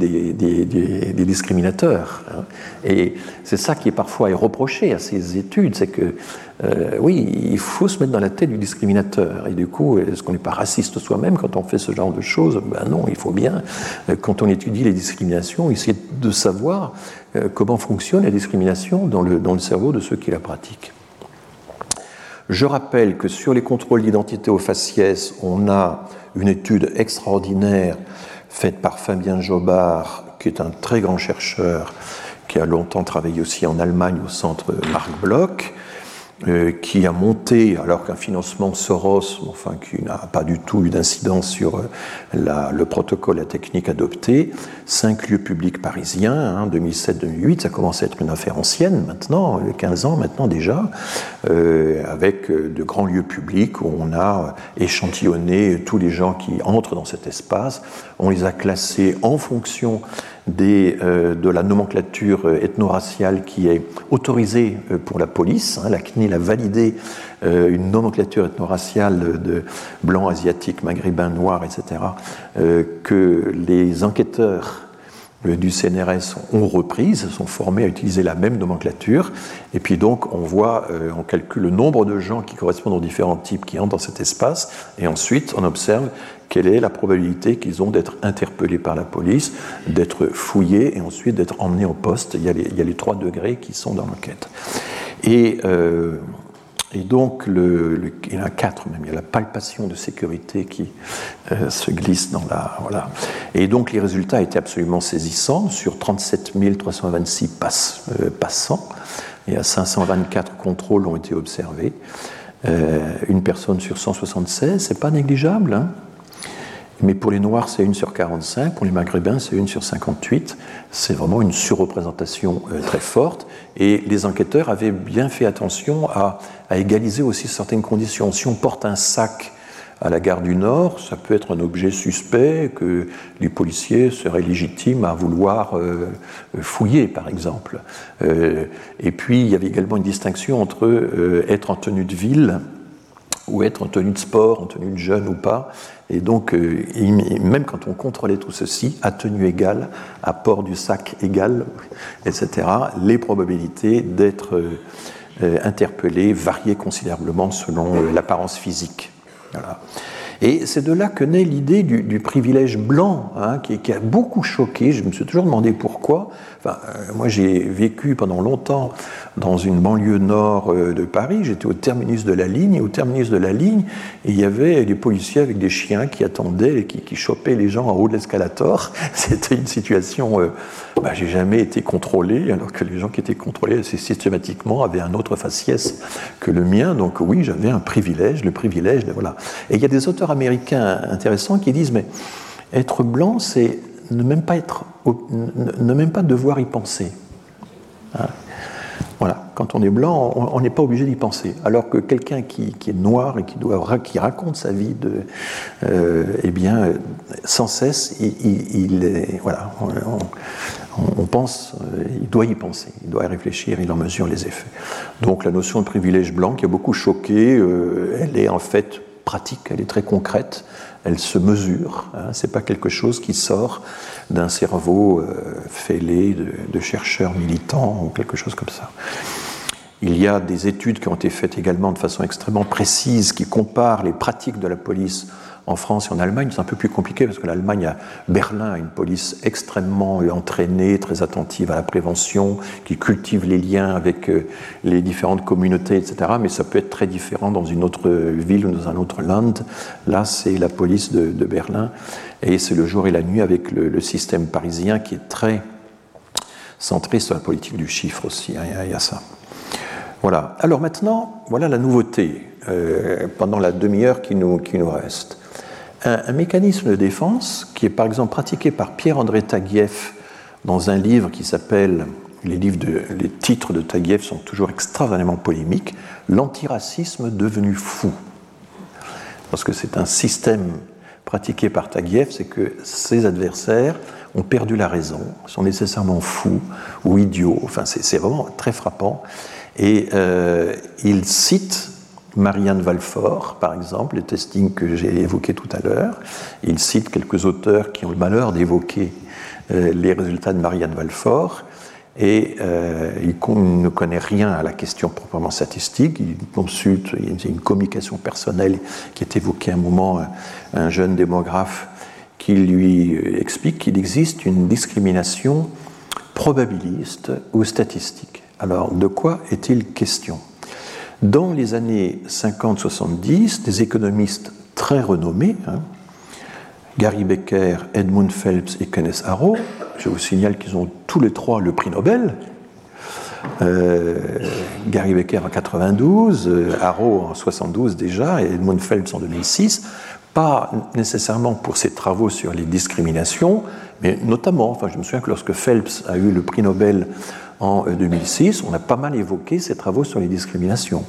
discriminateurs. Hein. Et c'est ça qui est parfois reproché à ces études, c'est que euh, oui, il faut se mettre dans la tête du discriminateur. Et du coup, est-ce qu'on n'est pas raciste soi-même quand on fait ce genre de choses? Ben non, il faut bien, euh, quand on étudie les discriminations, essayer de savoir euh, comment fonctionne la discrimination dans le, dans le cerveau de ceux qui la pratiquent. Je rappelle que sur les contrôles d'identité au faciès, on a une étude extraordinaire faite par Fabien Jobard, qui est un très grand chercheur, qui a longtemps travaillé aussi en Allemagne au centre Marc Bloch, euh, qui a monté, alors qu'un financement Soros, enfin qui n'a pas du tout eu d'incidence sur euh, le protocole, la technique adoptée, cinq lieux publics parisiens, 2007-2008, hein, ça commence à être une affaire ancienne maintenant, 15 ans maintenant déjà, euh, avec de grands lieux publics où on a échantillonné tous les gens qui entrent dans cet espace, on les a classés en fonction euh, de la nomenclature ethno-raciale qui est autorisée euh, pour la police. Hein. La CNIL a validé euh, une nomenclature ethno-raciale de blancs, asiatiques, maghrébins, noirs, etc., que les enquêteurs du CNRS ont reprise, sont formés à utiliser la même nomenclature. Et puis donc, on voit, on calcule le nombre de gens qui correspondent aux différents types qui entrent dans cet espace. Et ensuite, on observe quelle est la probabilité qu'ils ont d'être interpellés par la police, d'être fouillés et ensuite d'être emmenés au poste. Il y, a les, trois degrés qui sont dans l'enquête. Et, euh, et donc, il y en a quatre même. Il y a la palpation de sécurité qui euh, se glisse dans la. Voilà. Et donc, les résultats étaient absolument saisissants. Sur 37 326 pass, euh, passants, et à 524 contrôles ont été observés. une personne sur 176, c'est pas négligeable. Hein mais pour les Noirs, c'est 1 sur 45, pour les Maghrébins, c'est 1 sur 58. C'est vraiment une surreprésentation euh, très forte. Et les enquêteurs avaient bien fait attention à, égaliser aussi certaines conditions. Si on porte un sac à la gare du Nord, ça peut être un objet suspect que les policiers seraient légitimes à vouloir euh, fouiller, par exemple. Euh, et puis, il y avait également une distinction entre être en tenue de ville ou être en tenue de sport, en tenue de jeune ou pas. Et donc, euh, même quand on contrôlait tout ceci, à tenue égale, à port du sac égal, etc., les probabilités d'être euh, euh, interpellé variaient considérablement selon l'apparence physique. Et c'est de là que naît l'idée du, privilège blanc, hein, qui, a beaucoup choqué. Je me suis toujours demandé pourquoi. Enfin, moi, j'ai vécu pendant longtemps dans une banlieue nord euh, de Paris. J'étais au terminus de la ligne, et au terminus de la ligne, il y avait des policiers avec des chiens qui attendaient et qui, chopaient les gens en haut de l'escalator. C'était une situation. Euh, bah, j'ai jamais été contrôlé, alors que les gens qui étaient contrôlés systématiquement avaient un autre faciès que le mien. Donc oui, j'avais un privilège, le privilège, voilà. Et il y a des auteurs américains intéressants qui disent mais être blanc, c'est ne même pas être, ne même pas devoir y penser. Hein? Voilà, quand on est blanc, on n'est pas obligé d'y penser. Alors que quelqu'un qui, est noir et qui, doit, qui raconte sa vie, euh, eh bien, sans cesse, il, est, voilà, pense, euh, il doit y penser, il doit y réfléchir, il en mesure les effets. Donc la notion de privilège blanc qui a beaucoup choqué, euh, elle est en fait pratique, elle est très concrète, elle se mesure. Hein, c'est pas quelque chose qui sort d'un cerveau euh, fêlé de, chercheurs militants ou quelque chose comme ça. Il y a des études qui ont été faites également de façon extrêmement précise qui comparent les pratiques de la police en France et en Allemagne, c'est un peu plus compliqué parce que l'Allemagne, a Berlin, une police extrêmement entraînée, très attentive à la prévention, qui cultive les liens avec euh, les différentes communautés, etc. Mais ça peut être très différent dans une autre ville ou dans un autre land. Là, c'est la police de, Berlin et c'est le jour et la nuit avec le, système parisien qui est très centré sur la politique du chiffre aussi. Hein, il y a ça. Voilà. Alors maintenant, voilà la nouveauté euh, pendant la demi-heure qui nous reste un, mécanisme de défense qui est par exemple pratiqué par Pierre-André Taguieff dans un livre qui s'appelle, les, livres les titres de Taguieff sont toujours extraordinairement polémiques, L'antiracisme devenu fou. Parce que c'est un système pratiqué par Taguieff, c'est que ses adversaires ont perdu la raison, sont nécessairement fous ou idiots, enfin c'est vraiment très frappant. Et euh, il cite Marianne Valfort, par exemple, les testings que j'ai évoqués tout à l'heure. Il cite quelques auteurs qui ont le malheur d'évoquer euh, les résultats de Marianne Valfort. Et euh, il ne connaît rien à la question proprement statistique. Il consulte, une communication personnelle qui est évoquée à un moment, un jeune démographe qui lui explique qu'il existe une discrimination probabiliste ou statistique. Alors, de quoi est-il question? Dans les années 50-70, des économistes très renommés, hein, Gary Becker, Edmund Phelps et Kenneth Arrow, je vous signale qu'ils ont tous les trois le prix Nobel, Gary Becker en 92, Harrow en 72 déjà, et Edmund Phelps en 2006, pas nécessairement pour ses travaux sur les discriminations, mais notamment, enfin, je me souviens que lorsque Phelps a eu le prix Nobel en 2006, on a pas mal évoqué ses travaux sur les discriminations.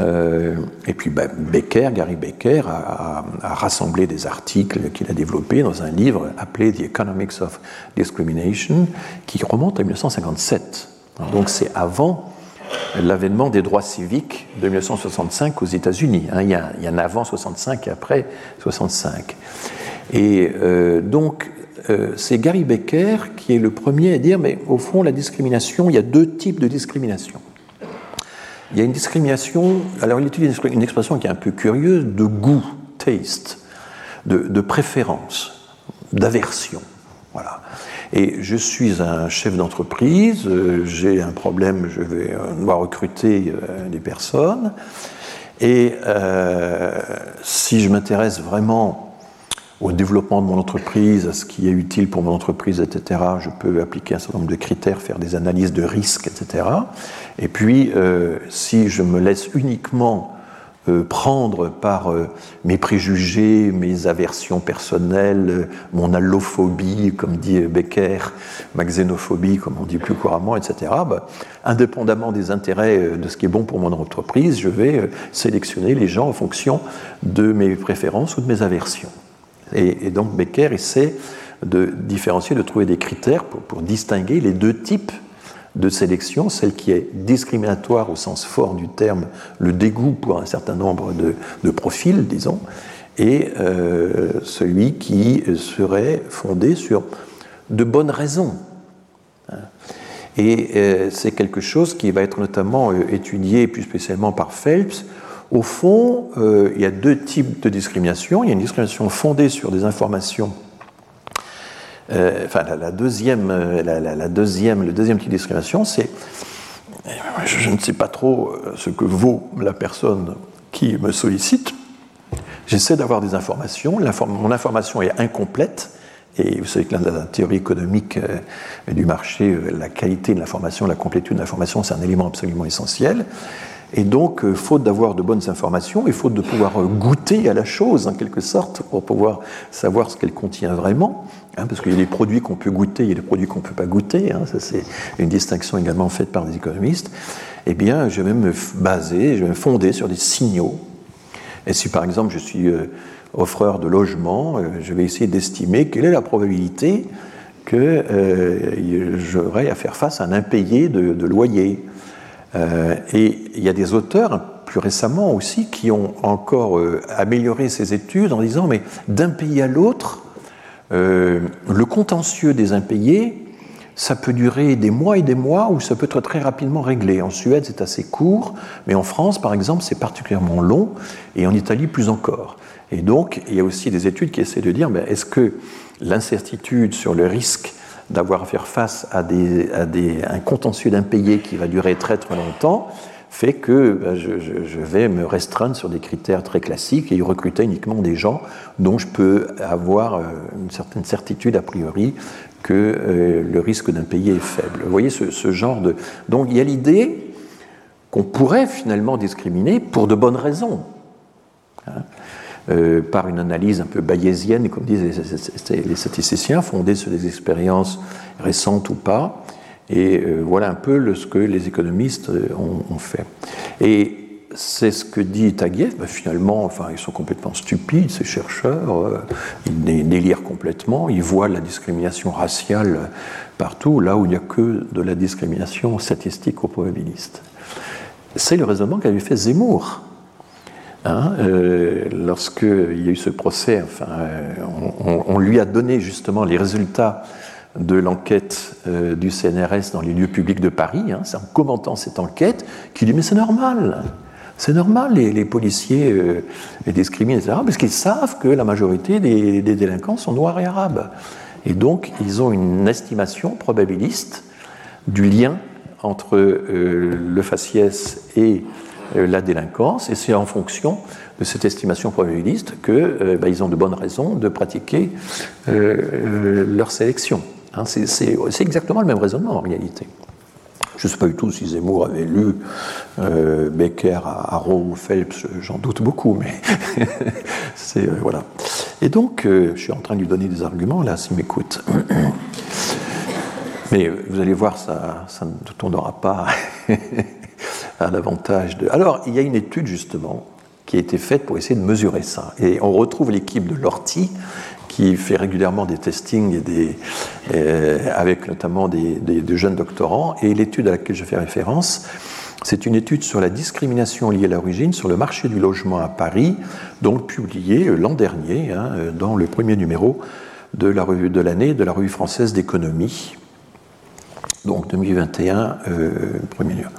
Euh, et puis ben, Becker, Gary Becker, a, rassemblé des articles qu'il a développés dans un livre appelé The Economics of Discrimination, qui remonte à 1957. Donc c'est avant l'avènement des droits civiques de 1965 aux États-Unis. Hein. il, y a, un avant 65 et après 65. Et euh, donc euh, c'est Gary Becker qui est le premier à dire, mais au fond, la discrimination, il y a deux types de discrimination. Il y a une discrimination, alors il utilise une expression qui est un peu curieuse, de goût, taste, de, préférence, d'aversion. Voilà. Et je suis un chef d'entreprise, euh, j'ai un problème, je vais euh, devoir recruter des personnes. Et si je m'intéresse vraiment au développement de mon entreprise, à ce qui est utile pour mon entreprise, etc. Je peux appliquer un certain nombre de critères, faire des analyses de risques, etc. Et puis, euh, si je me laisse uniquement euh, prendre par euh, mes préjugés, mes aversions personnelles, mon allophobie, comme dit Becker, ma xénophobie, comme on dit plus couramment, etc., bah, indépendamment des intérêts de ce qui est bon pour mon entreprise, je vais sélectionner les gens en fonction de mes préférences ou de mes aversions. Et, donc Becker essaie de différencier, de trouver des critères pour, distinguer les deux types de sélection, celle qui est discriminatoire au sens fort du terme, le dégoût pour un certain nombre de, profils, disons, et euh, celui qui serait fondé sur de bonnes raisons. Et euh, c'est quelque chose qui va être notamment euh, étudié plus spécialement par Phelps au fond, euh, il y a deux types de discrimination. Il y a une discrimination fondée sur des informations. Euh, enfin, la, deuxième, euh, la, deuxième, le deuxième type de discrimination, c'est je, ne sais pas trop ce que vaut la personne qui me sollicite. J'essaie d'avoir des informations. mon information est incomplète. Et vous savez que dans la théorie économique du marché, la qualité de l'information, la complétude de l'information, c'est un élément absolument essentiel. Et donc, euh, faute d'avoir de bonnes informations et faute de pouvoir euh, goûter à la chose, en quelque sorte, pour pouvoir savoir ce qu'elle contient vraiment, hein, parce qu'il y a des produits qu'on peut goûter, il y a des produits qu'on ne peut pas goûter, hein, ça c'est une distinction également faite par des économistes, eh bien, je vais me baser, je vais me fonder sur des signaux. Et si par exemple je suis euh, offreur de logement, je vais essayer d'estimer quelle est la probabilité que j'aurai à faire face à un impayé de loyer et il y a des auteurs, plus récemment aussi, qui ont encore euh, amélioré ces études en disant, mais d'un pays à l'autre, euh, le contentieux des impayés, ça peut durer des mois et des mois ou ça peut être très rapidement réglé. En Suède, c'est assez court, mais en France, par exemple, c'est particulièrement long et en Italie, plus encore. Et donc, il y a aussi des études qui essaient de dire, ben, est-ce que l'incertitude sur le risque d'avoir à faire face à, un contentieux d'impayé qui va durer très très longtemps, fait que ben, je, vais me restreindre sur des critères très classiques et recruter uniquement des gens dont je peux avoir euh, une certaine certitude a priori que euh, le risque d'impayé est faible. Vous voyez ce, genre de... Donc il y a l'idée qu'on pourrait finalement discriminer pour de bonnes raisons. Hein. Euh, par une analyse un peu bayésienne, comme disent les, statisticiens, fondée sur des expériences récentes ou pas. Et euh, voilà un peu ce que les économistes euh, ont, fait. Et c'est ce que dit Taguieff. Ben, finalement, enfin, ils sont complètement stupides, ces chercheurs. ils délirent complètement. Ils voient la discrimination raciale partout, là où il n'y a que de la discrimination statistique ou probabiliste. C'est le raisonnement qu'avait fait Zemmour Hein, euh, Lorsqu'il y a eu ce procès, enfin, euh, on, lui a donné justement les résultats de l'enquête euh, du CNRS dans les lieux publics de Paris. Hein, c'est en commentant cette enquête qu'il dit Mais c'est normal, c'est normal, les, policiers euh, les discriminent, etc., parce qu'ils savent que la majorité des, délinquants sont noirs et arabes. Et donc, ils ont une estimation probabiliste du lien entre le faciès et euh, la délinquance, et c'est en fonction de cette estimation probabiliste qu'ils euh, bah, ont de bonnes raisons de pratiquer euh, leur sélection. Hein, c'est exactement le même raisonnement en réalité. Je ne sais pas du tout si Zemmour avait lu euh, Becker à, Phelps, j'en doute beaucoup, mais. Euh, voilà. Et donc, euh, je suis en train de lui donner des arguments, là, s'il m'écoute. mais vous allez voir, ça, ça ne tournera pas Alors, il y a une étude, justement, qui a été faite pour essayer de mesurer ça. Et on retrouve l'équipe de Lorty, qui fait régulièrement des testings euh, avec notamment des, jeunes doctorants. Et l'étude à laquelle je fais référence, c'est une étude sur la discrimination liée à l'origine sur le marché du logement à Paris, donc publiée euh, l'an dernier hein, euh, dans le premier numéro de la revue de l'année de la revue française d'économie. Donc 2021, premier numéro.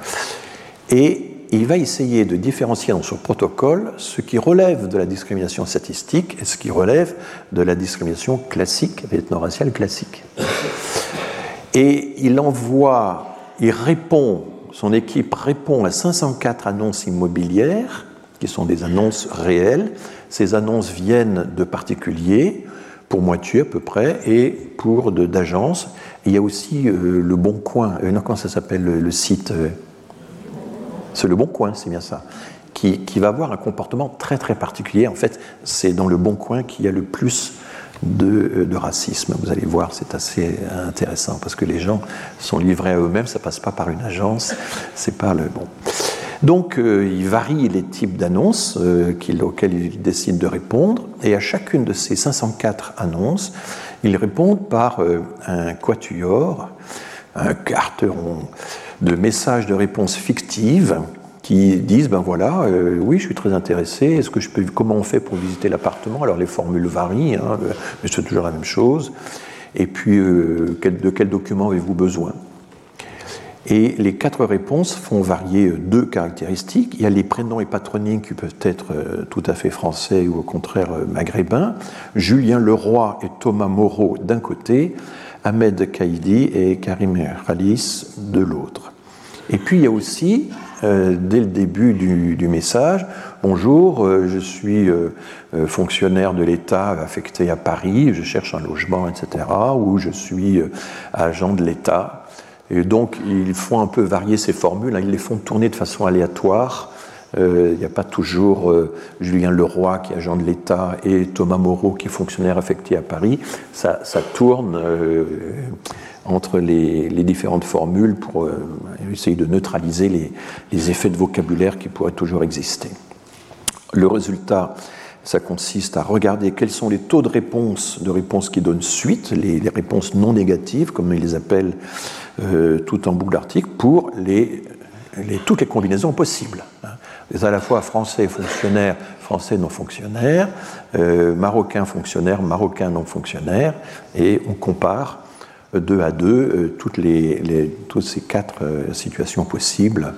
Et il va essayer de différencier dans son protocole ce qui relève de la discrimination statistique et ce qui relève de la discrimination classique, ethno-raciale classique. Et il envoie, il répond, son équipe répond à 504 annonces immobilières, qui sont des annonces réelles. Ces annonces viennent de particuliers, pour moitié à peu près, et pour d'agences. Il y a aussi euh, le Bon Coin, euh, comment ça s'appelle le, site euh, c'est le bon coin, c'est bien ça, qui, va avoir un comportement très très particulier. En fait, c'est dans le bon coin qu'il y a le plus de, euh, racisme. Vous allez voir, c'est assez intéressant parce que les gens sont livrés à eux-mêmes, ça passe pas par une agence, c'est pas le bon. Donc, euh, il varie les types d'annonces euh, auxquelles il décide de répondre, et à chacune de ces 504 annonces, il répond par un quatuor, un carteron de messages de réponses fictives qui disent ben voilà, euh, oui, je suis très intéressé. Est-ce que je peux, comment on fait pour visiter l'appartement? Alors les formules varient, hein, mais c'est toujours la même chose. Et puis, euh, de quel document avez-vous besoin? Et les quatre réponses font varier deux caractéristiques. Il y a les prénoms et patronymes qui peuvent être euh, tout à fait français ou au contraire maghrébins. Julien Leroy et Thomas Moreau d'un côté, Ahmed Kaidi et Karim Khalis de l'autre. Et puis il y a aussi, euh, dès le début du, message, Bonjour, euh, je suis euh, fonctionnaire de l'État affecté à Paris, je cherche un logement, etc. Ou je suis agent de l'État. Et donc ils font un peu varier ces formules, hein. ils les font tourner de façon aléatoire il n'y a pas toujours euh, Julien Leroy qui est agent de l'État et Thomas Moreau qui est fonctionnaire affecté à Paris. Ça, tourne euh, entre les, différentes formules pour essayer de neutraliser les, effets de vocabulaire qui pourraient toujours exister. Le résultat, ça consiste à regarder quels sont les taux de réponse, de réponse qui donnent suite, les, réponses non négatives, comme ils les appellent tout en bout d'article, pour toutes les combinaisons possibles. Hein à la fois français fonctionnaires, français non fonctionnaires, euh, marocains fonctionnaires, marocains non fonctionnaires, et on compare deux à deux euh, toutes, ces quatre euh, situations possibles.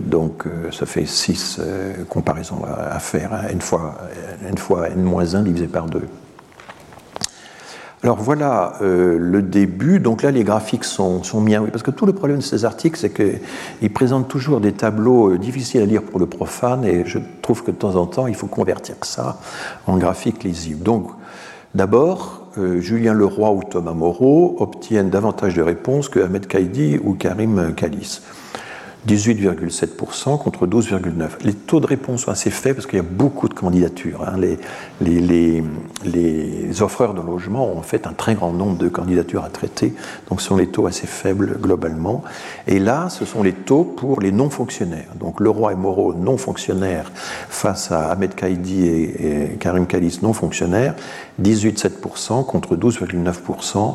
donc ça fait six comparaisons à, faire, hein, n fois, n fois n-1 divisé par deux. Alors voilà euh, le début. Donc là, les graphiques sont, sont oui, parce que tout le problème de ces articles, c'est qu'ils présentent toujours des tableaux euh, difficiles à lire pour le profane, et je trouve que de temps en temps, il faut convertir ça en graphiques lisibles. Donc, d'abord, euh, Julien Leroy ou Thomas Moreau obtiennent davantage de réponses que Ahmed Kaidi ou Karim Kalis. 18,7% contre 12,9%. Les taux de réponse sont assez faibles parce qu'il y a beaucoup de candidatures. Hein. Les, les, les, offreurs de logement ont en fait un très grand nombre de candidatures à traiter, donc ce sont les taux assez faibles globalement. Et là, ce sont les taux pour les non-fonctionnaires. Donc Leroy et Moreau, non-fonctionnaires, face à Ahmed Kaidi et, Karim Kalis, non-fonctionnaires, 18,7% contre 12,9%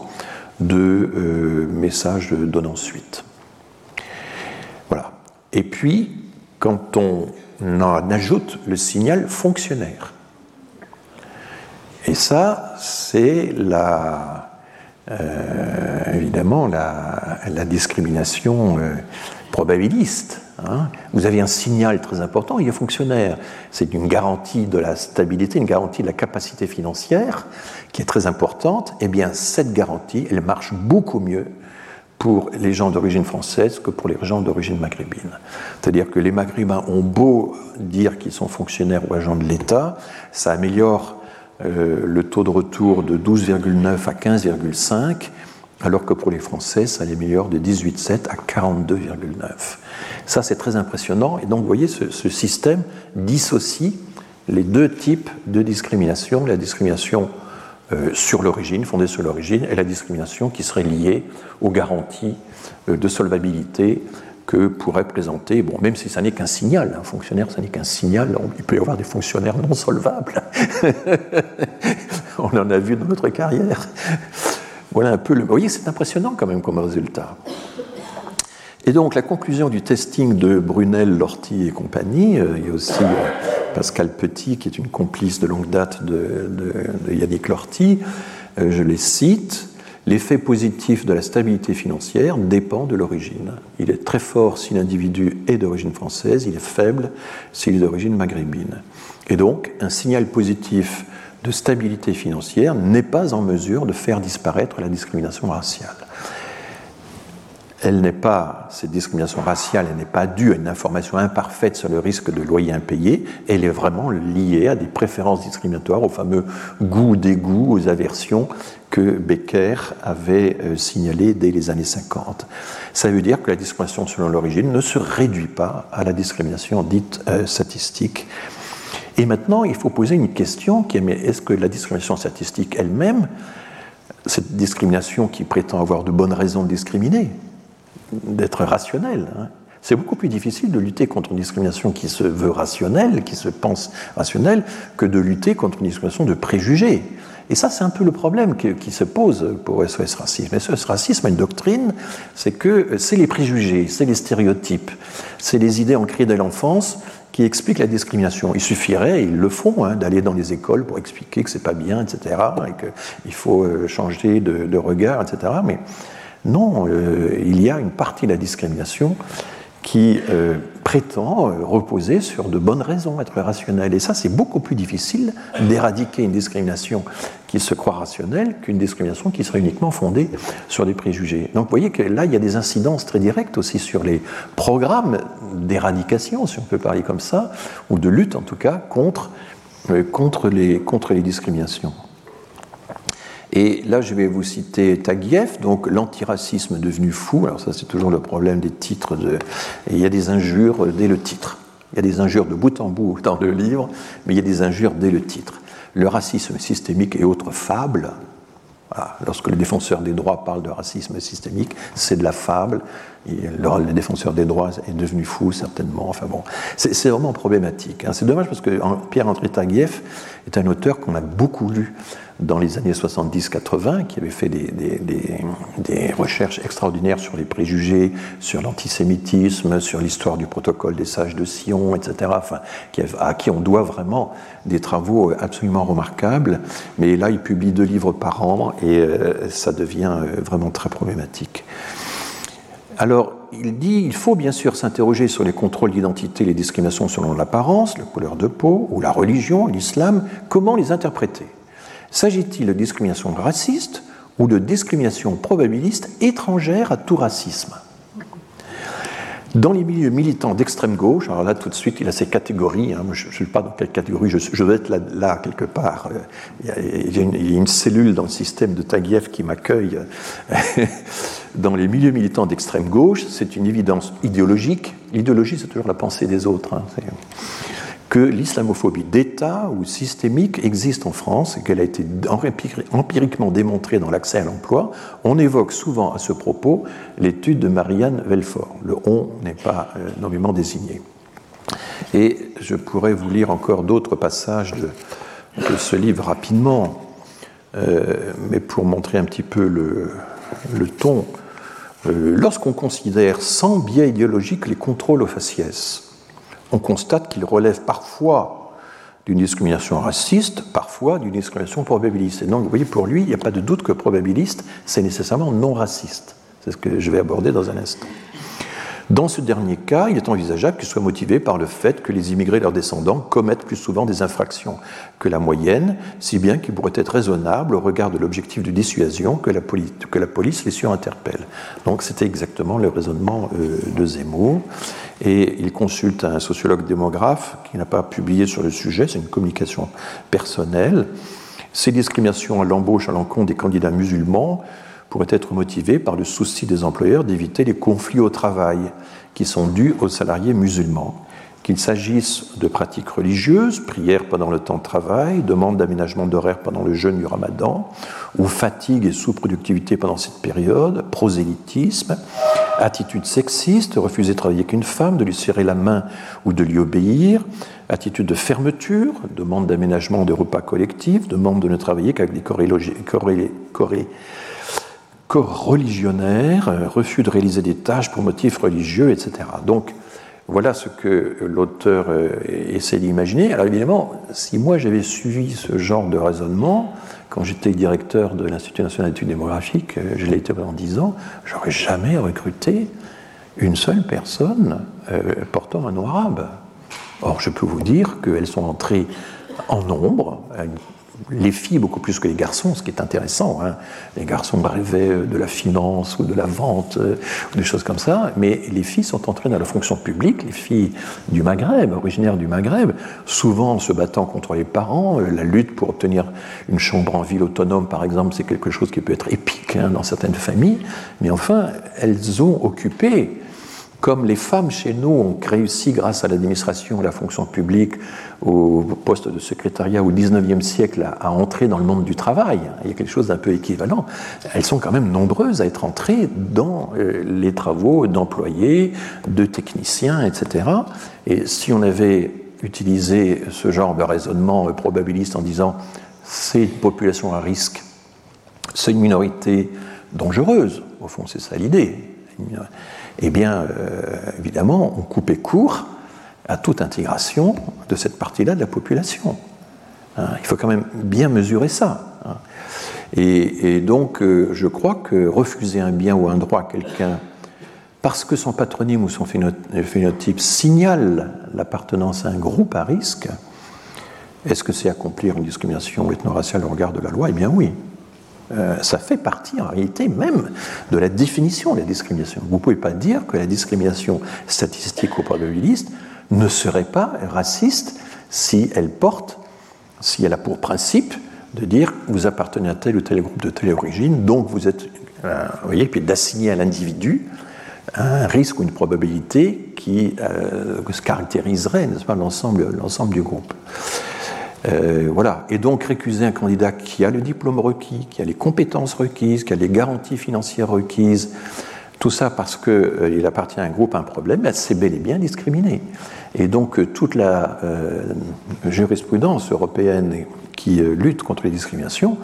de euh, messages donnant suite. Et puis, quand on en ajoute le signal fonctionnaire, et ça, c'est euh, évidemment la, discrimination euh, probabiliste. Hein. Vous avez un signal très important, il est fonctionnaire. C'est une garantie de la stabilité, une garantie de la capacité financière qui est très importante. Eh bien, cette garantie, elle marche beaucoup mieux pour les gens d'origine française que pour les gens d'origine maghrébine. C'est-à-dire que les maghrébins ont beau dire qu'ils sont fonctionnaires ou agents de l'État, ça améliore euh, le taux de retour de 12,9 à 15,5, alors que pour les Français, ça l'améliore de 18,7 à 42,9. Ça, c'est très impressionnant. Et donc, vous voyez, ce, ce, système dissocie les deux types de discrimination, la discrimination sur l'origine, fondée sur l'origine, et la discrimination qui serait liée aux garanties euh, de solvabilité que pourrait présenter, bon, même si ça n'est qu'un signal, un fonctionnaire, ça n'est qu'un signal, il peut y avoir des fonctionnaires non solvables. On en a vu dans notre carrière. Voilà un peu le. Vous voyez, c'est impressionnant quand même comme résultat. Et donc la conclusion du testing de Brunel, Lorty et compagnie, euh, il y a aussi euh, Pascal Petit qui est une complice de longue date de, Yannick Lorty, euh, je les cite, l'effet positif de la stabilité financière dépend de l'origine. Il est très fort si l'individu est d'origine française, il est faible s'il est d'origine maghrébine. Et donc un signal positif de stabilité financière n'est pas en mesure de faire disparaître la discrimination raciale elle n'est pas, cette discrimination raciale, elle n'est pas due à une information imparfaite sur le risque de loyer impayé, elle est vraiment liée à des préférences discriminatoires, au fameux goût, dégoût, aux aversions que Becker avait euh, signalées dès les années 50. Ça veut dire que la discrimination selon l'origine ne se réduit pas à la discrimination dite euh, statistique. Et maintenant, il faut poser une question qui est, mais est-ce que la discrimination statistique elle-même, cette discrimination qui prétend avoir de bonnes raisons de discriminer, d'être rationnel. Hein. C'est beaucoup plus difficile de lutter contre une discrimination qui se veut rationnelle, qui se pense rationnelle, que de lutter contre une discrimination de préjugés. Et ça, c'est un peu le problème qui, se pose pour SOS Racisme. SOS Racisme a une doctrine, c'est que c'est les préjugés, c'est les stéréotypes, c'est les idées ancrées dès l'enfance qui expliquent la discrimination. Il suffirait, ils le font, hein, d'aller dans les écoles pour expliquer que c'est pas bien, etc., et qu'il faut euh, changer de, de regard, etc. Mais non, euh, il y a une partie de la discrimination qui euh, prétend euh, reposer sur de bonnes raisons, être rationnelle. Et ça, c'est beaucoup plus difficile d'éradiquer une discrimination qui se croit rationnelle qu'une discrimination qui serait uniquement fondée sur des préjugés. Donc vous voyez que là, il y a des incidences très directes aussi sur les programmes d'éradication, si on peut parler comme ça, ou de lutte en tout cas, contre les discriminations. Et là, je vais vous citer Taguieff, donc l'antiracisme devenu fou. Alors ça, c'est toujours le problème des titres. Il y a des injures dès le titre. Il y a des injures de bout en bout dans le livre, mais il y a des injures dès le titre. Le racisme systémique et autres fables. Lorsque le défenseur des droits parle de racisme systémique, c'est de la fable. Le, défenseur des droits est devenu fou, certainement. Enfin bon, c'est vraiment problématique. Hein. C'est dommage parce que Pierre-André Taguieff est un auteur qu'on a beaucoup lu dans les années 70-80, qui avait fait des, des, recherches extraordinaires sur les préjugés, sur l'antisémitisme, sur l'histoire du protocole des sages de Sion, etc., enfin, à qui on doit vraiment des travaux absolument remarquables. Mais là, il publie deux livres par an et euh, ça devient euh, vraiment très problématique. Alors, il dit il faut bien sûr s'interroger sur les contrôles d'identité, les discriminations selon l'apparence, la couleur de peau ou la religion, l'islam, comment les interpréter? S'agit-il de discrimination raciste ou de discrimination probabiliste étrangère à tout racisme? Dans les milieux militants d'extrême gauche, alors là tout de suite il a ces catégories, hein, je ne sais pas dans quelle catégorie, je, je vais être là, quelque part. Il y, a, une, il y, a, une, cellule dans le système de Taguieff qui m'accueille. dans les milieux militants d'extrême gauche, c'est une évidence idéologique. L'idéologie, c'est toujours la pensée des autres. Hein, que l'islamophobie d'État ou systémique existe en France et qu'elle a été empiriquement démontrée dans l'accès à l'emploi, on évoque souvent à ce propos l'étude de Marianne Velfort. Le on n'est pas euh, nommément désigné. Et je pourrais vous lire encore d'autres passages de, ce livre rapidement, euh, mais pour montrer un petit peu le, ton. Euh, lorsqu'on considère sans biais idéologique les contrôles aux faciès, on constate qu'il relève parfois d'une discrimination raciste, parfois d'une discrimination probabiliste. Et donc, vous voyez, pour lui, il n'y a pas de doute que probabiliste, c'est nécessairement non raciste. C'est ce que je vais aborder dans un instant. Dans ce dernier cas, il est envisageable qu'il soit motivé par le fait que les immigrés et leurs descendants commettent plus souvent des infractions que la moyenne, si bien qu'il pourrait être raisonnable au regard de l'objectif de dissuasion que la, police, que la police les surinterpelle. Donc c'était exactement le raisonnement euh, de Zemmour. Et il consulte un sociologue démographe qui n'a pas publié sur le sujet, c'est une communication personnelle. Ces discriminations à l'embauche à l'encontre des candidats musulmans pourrait être motivé par le souci des employeurs d'éviter les conflits au travail qui sont dus aux salariés musulmans qu'il s'agisse de pratiques religieuses, prières pendant le temps de travail, demande d'aménagement d'horaire pendant le jeûne du ramadan, ou fatigue et sous-productivité pendant cette période, prosélytisme, attitude sexiste, refuser de travailler avec une femme, de lui serrer la main ou de lui obéir, attitude de fermeture, demande d'aménagement de repas collectifs, demande de ne travailler qu'avec des corps religionnaires, refus de réaliser des tâches pour motifs religieux, etc. Donc, voilà ce que l'auteur euh, essaie d'imaginer. Alors évidemment, si moi j'avais suivi ce genre de raisonnement, quand j'étais directeur de l'Institut national d'études démographiques, euh, je l'ai été pendant dix ans, j'aurais jamais recruté une seule personne euh, portant un nom arabe. Or, je peux vous dire qu'elles sont entrées en nombre, les filles beaucoup plus que les garçons, ce qui est intéressant. Hein. Les garçons rêvaient de la finance ou de la vente, euh, ou des choses comme ça, mais les filles sont entrées dans la fonction publique, les filles du Maghreb, originaires du Maghreb, souvent se battant contre les parents. Euh, la lutte pour obtenir une chambre en ville autonome, par exemple, c'est quelque chose qui peut être épique hein, dans certaines familles, mais enfin, elles ont occupé comme les femmes chez nous ont réussi grâce à l'administration, à la fonction publique, au poste de secrétariat au XIXe siècle à, entrer dans le monde du travail, il y a quelque chose d'un peu équivalent, elles sont quand même nombreuses à être entrées dans euh, les travaux d'employés, de techniciens, etc. Et si on avait utilisé ce genre de raisonnement probabiliste en disant c'est une population à risque, c'est une minorité dangereuse, au fond c'est ça l'idée, eh bien, euh, évidemment, on coupait court à toute intégration de cette partie-là de la population. Hein, il faut quand même bien mesurer ça. Hein. Et, donc, euh, je crois que refuser un bien ou un droit à quelqu'un parce que son patronyme ou son phénotype signale l'appartenance à un groupe à risque, est-ce que c'est accomplir une discrimination ethno-raciale au regard de la loi? Eh bien oui. Euh, ça fait partie en réalité même de la définition de la discrimination. Vous ne pouvez pas dire que la discrimination statistique ou probabiliste ne serait pas raciste si elle porte, si elle a pour principe de dire vous appartenez à tel ou tel groupe de telle origine, donc vous êtes, euh, vous voyez, puis d'assigner à l'individu un risque ou une probabilité qui euh, caractériserait, n'est-ce pas, l'ensemble du groupe. Euh, voilà. Et donc récuser un candidat qui a le diplôme requis, qui a les compétences requises, qui a les garanties financières requises, tout ça parce qu'il euh, appartient à un groupe, un problème, ben, c'est bel et bien discriminé. Et donc euh, toute la jurisprudence européenne qui lutte contre les discriminations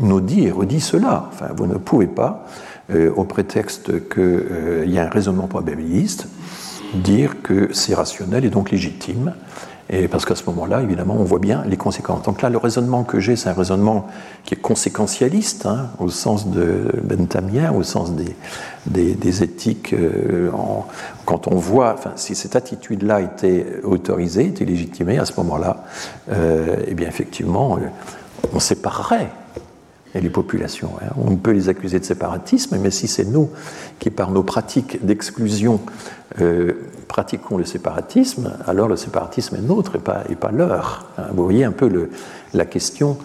nous dit et redit cela. Enfin, vous ne pouvez pas, au prétexte qu'il y a un raisonnement probabiliste, dire que c'est rationnel et donc légitime et parce qu'à ce moment-là, évidemment, on voit bien les conséquences. Donc là, le raisonnement que j'ai, c'est un raisonnement qui est conséquentialiste, hein, au sens de Benthamien, au sens des, des, éthiques. Euh, quand on voit, enfin, si cette attitude-là était autorisée, était légitimée, à ce moment-là, euh, eh bien, effectivement, euh, on séparerait les populations. Hein. On peut les accuser de séparatisme, mais si c'est nous qui, par nos pratiques d'exclusion, euh, pratiquons le séparatisme, alors le séparatisme est nôtre et pas, et pas leur. Hein. Vous voyez un peu la question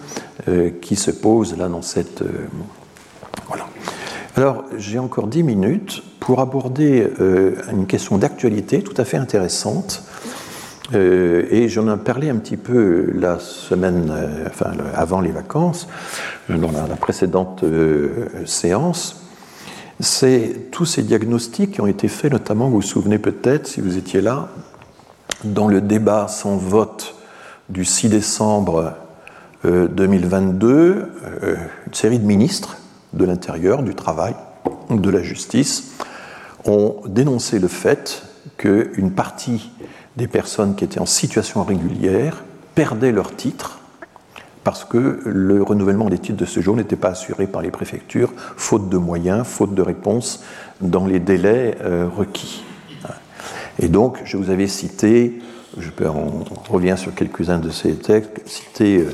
euh, qui se pose là dans cette... Euh, voilà. Alors, j'ai encore dix minutes pour aborder une question d'actualité tout à fait intéressante. et j'en ai parlé un petit peu la semaine, enfin avant les vacances, dans la, précédente séance c'est tous ces diagnostics qui ont été faits, notamment, vous vous souvenez peut-être, si vous étiez là, dans le débat sans vote du 6 décembre 2022, euh, euh, une série de ministres de l'Intérieur, du Travail, de la Justice, ont dénoncé le fait qu'une partie des personnes qui étaient en situation régulière perdaient leur titre parce que le renouvellement des titres de séjour n'était pas assuré par les préfectures, faute de moyens, faute de réponses dans les délais euh, requis. Et donc, je vous avais cité, je peux, on, revient sur quelques-uns de ces textes, cité, euh,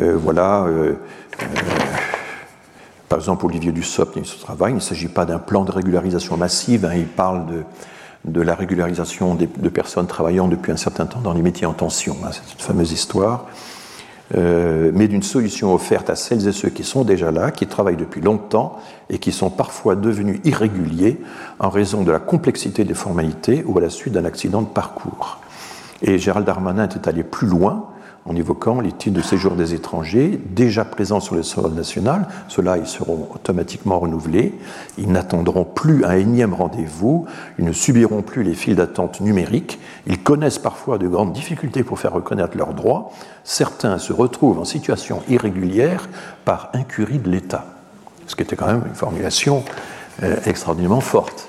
euh, voilà, par exemple, Olivier Dussopt, ministre du Travail, il ne s'agit pas d'un plan de régularisation massive, hein, il parle de, la régularisation de personnes travaillant depuis un certain temps dans les métiers en tension, hein, cette fameuse histoire. Euh, mais d'une solution offerte à celles et ceux qui sont déjà là, qui travaillent depuis longtemps et qui sont parfois devenus irréguliers en raison de la complexité des formalités ou à la suite d'un accident de parcours. Et Gérald Darmanin était allé plus loin en évoquant les titres de séjour des étrangers déjà présents sur le sol national. Ceux-là, ils seront automatiquement renouvelés. Ils n'attendront plus un énième rendez-vous. Ils ne subiront plus les files d'attente numériques. Ils connaissent parfois de grandes difficultés pour faire reconnaître leurs droits. Certains se retrouvent en situation irrégulière par incurie de l'État. Ce qui était quand même une formulation euh, extraordinairement forte.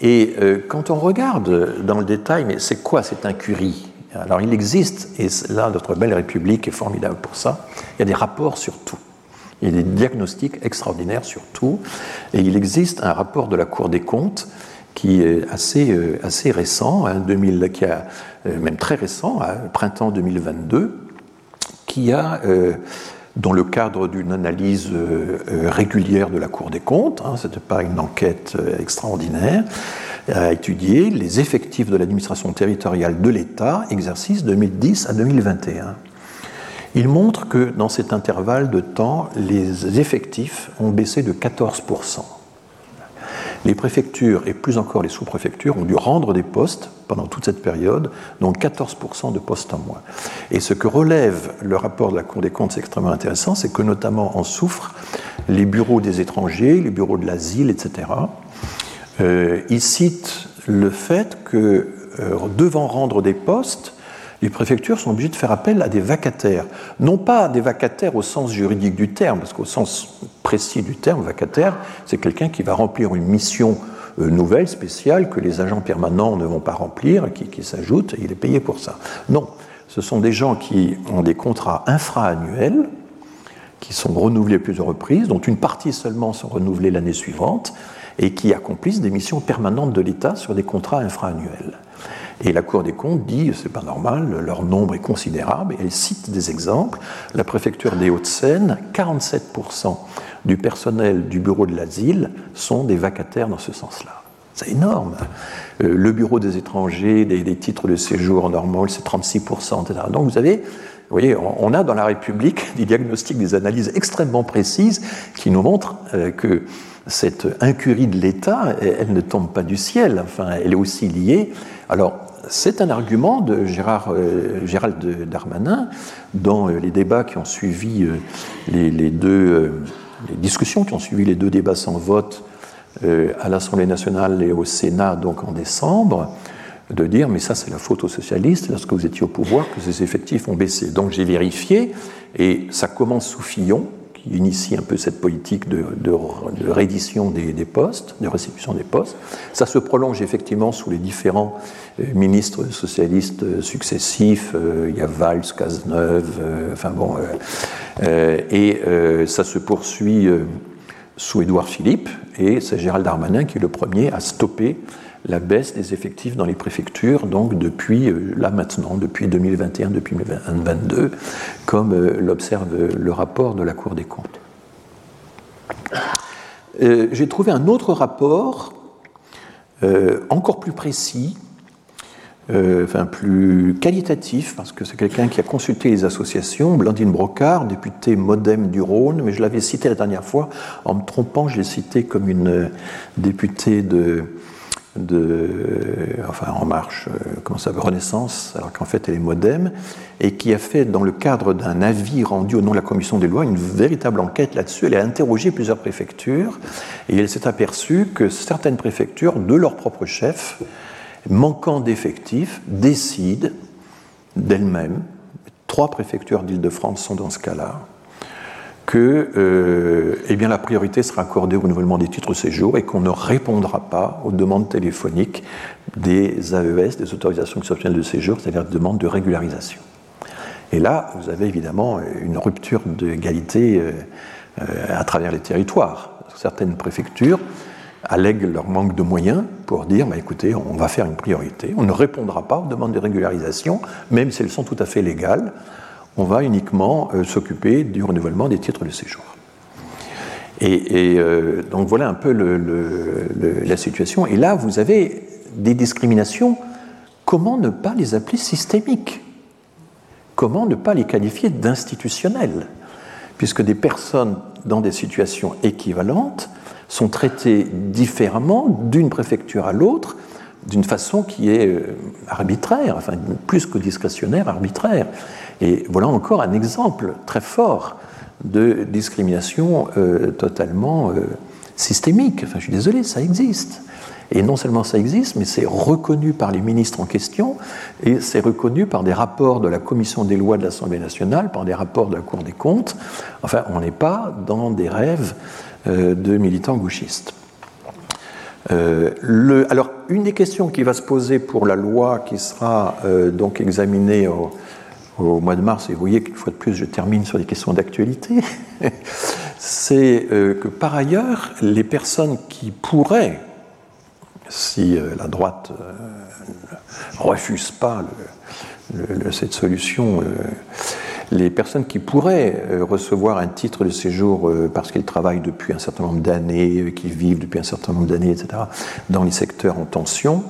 Et euh, quand on regarde dans le détail, mais c'est quoi cette incurie? Alors il existe, et là notre belle République est formidable pour ça, il y a des rapports sur tout. Il y a des diagnostics extraordinaires sur tout. Et il existe un rapport de la Cour des comptes qui est assez, euh, assez récent, hein, 2000, qui a, euh, même très récent, hein, printemps 2022, qui a, euh, dans le cadre d'une analyse régulière de la Cour des comptes, hein, ce n'était pas une enquête extraordinaire, a étudié les effectifs de l'administration territoriale de l'État, exercice 2010 à 2021. Il montre que dans cet intervalle de temps, les effectifs ont baissé de 14%. Les préfectures et plus encore les sous-préfectures ont dû rendre des postes pendant toute cette période, donc 14% de postes en moins. Et ce que relève le rapport de la Cour des comptes, c'est extrêmement intéressant, c'est que notamment en souffrent les bureaux des étrangers, les bureaux de l'asile, etc. Euh, il cite le fait que, euh, devant rendre des postes, les préfectures sont obligées de faire appel à des vacataires. Non pas des vacataires au sens juridique du terme, parce qu'au sens précis du terme, vacataire, c'est quelqu'un qui va remplir une mission euh, nouvelle, spéciale, que les agents permanents ne vont pas remplir, qui, s'ajoute, et il est payé pour ça. Non, ce sont des gens qui ont des contrats infra-annuels, qui sont renouvelés plusieurs reprises, dont une partie seulement sont renouvelées l'année suivante, et qui accomplissent des missions permanentes de l'État sur des contrats infra-annuels. Et la Cour des comptes dit c'est pas normal, leur nombre est considérable, et elle cite des exemples. La préfecture des Hauts-de-Seine, 47% du personnel du bureau de l'asile sont des vacataires dans ce sens-là. C'est énorme. Euh, le bureau des étrangers, des, titres de séjour normal, c'est 36%, etc. Donc vous avez, vous voyez, on a dans la République des diagnostics, des analyses extrêmement précises qui nous montrent euh, que cette incurie de l'État, elle ne tombe pas du ciel, enfin, elle est aussi liée. Alors, c'est un argument de euh, Gérald Darmanin dans euh, les débats qui ont suivi les, deux les discussions qui ont suivi les deux débats sans vote à l'Assemblée nationale et au Sénat donc en décembre de dire mais ça c'est la faute aux socialistes lorsque vous étiez au pouvoir que ces effectifs ont baissé. Donc j'ai vérifié et ça commence sous Fillon qui initie un peu cette politique de, réédition des, postes, de restitution des postes. Ça se prolonge effectivement sous les différents euh, ministres socialistes euh, successifs. Euh, il y a Valls, Cazeneuve, enfin bon, et ça se poursuit sous Édouard Philippe, et c'est Gérald Darmanin qui est le premier à stopper la baisse des effectifs dans les préfectures, donc depuis euh, là maintenant, depuis 2021, depuis 2022, comme euh, l'observe le rapport de la Cour des comptes. Euh, j'ai trouvé un autre rapport, encore plus précis, enfin plus qualitatif, parce que c'est quelqu'un qui a consulté les associations, Blandine Brocard, députée Modem du Rhône, mais je l'avais cité la dernière fois, en me trompant, je l'ai citée comme une députée de enfin En Marche, euh, comment ça Renaissance, alors qu'en fait elle est Modem, et qui a fait, dans le cadre d'un avis rendu au nom de la commission des lois, une véritable enquête là-dessus. Elle a interrogé plusieurs préfectures, et elle s'est aperçue que certaines préfectures, de leur propre chef, manquant d'effectifs, décident d'elles-mêmes, trois préfectures d'Île-de-France sont dans ce cas-là, que euh, eh bien, la priorité sera accordée au renouvellement des titres de séjour et qu'on ne répondra pas aux demandes téléphoniques des AES, des autorisations exceptionnelles de séjour, c'est-à-dire des demandes de régularisation. Et là, vous avez évidemment une rupture d'égalité euh, euh, à travers les territoires. Certaines préfectures allèguent leur manque de moyens pour dire bah, écoutez, on va faire une priorité, on ne répondra pas aux demandes de régularisation, même si elles sont tout à fait légales on va uniquement euh, s'occuper du renouvellement des titres de séjour. Et, euh, donc voilà un peu la situation. Et là, vous avez des discriminations. Comment ne pas les appeler systémiques? Comment ne pas les qualifier d'institutionnels? Puisque des personnes dans des situations équivalentes sont traitées différemment d'une préfecture à l'autre, d'une façon qui est euh, arbitraire, enfin plus que discrétionnaire, arbitraire. Et voilà encore un exemple très fort de discrimination euh, totalement euh, systémique. Enfin, je suis désolé, ça existe. Et non seulement ça existe, mais c'est reconnu par les ministres en question, et c'est reconnu par des rapports de la Commission des lois de l'Assemblée nationale, par des rapports de la Cour des comptes. Enfin, on n'est pas dans des rêves euh, de militants gauchistes. le, alors, une des questions qui va se poser pour la loi qui sera donc examinée au, au mois de mars, et vous voyez qu'une fois de plus je termine sur des questions d'actualité, c'est euh, que par ailleurs, les personnes qui pourraient, si euh, la droite euh, refuse pas cette solution, les personnes qui pourraient recevoir un titre de séjour parce qu'ils travaillent depuis un certain nombre d'années, qui vivent depuis un certain nombre d'années, etc., dans les secteurs en tension,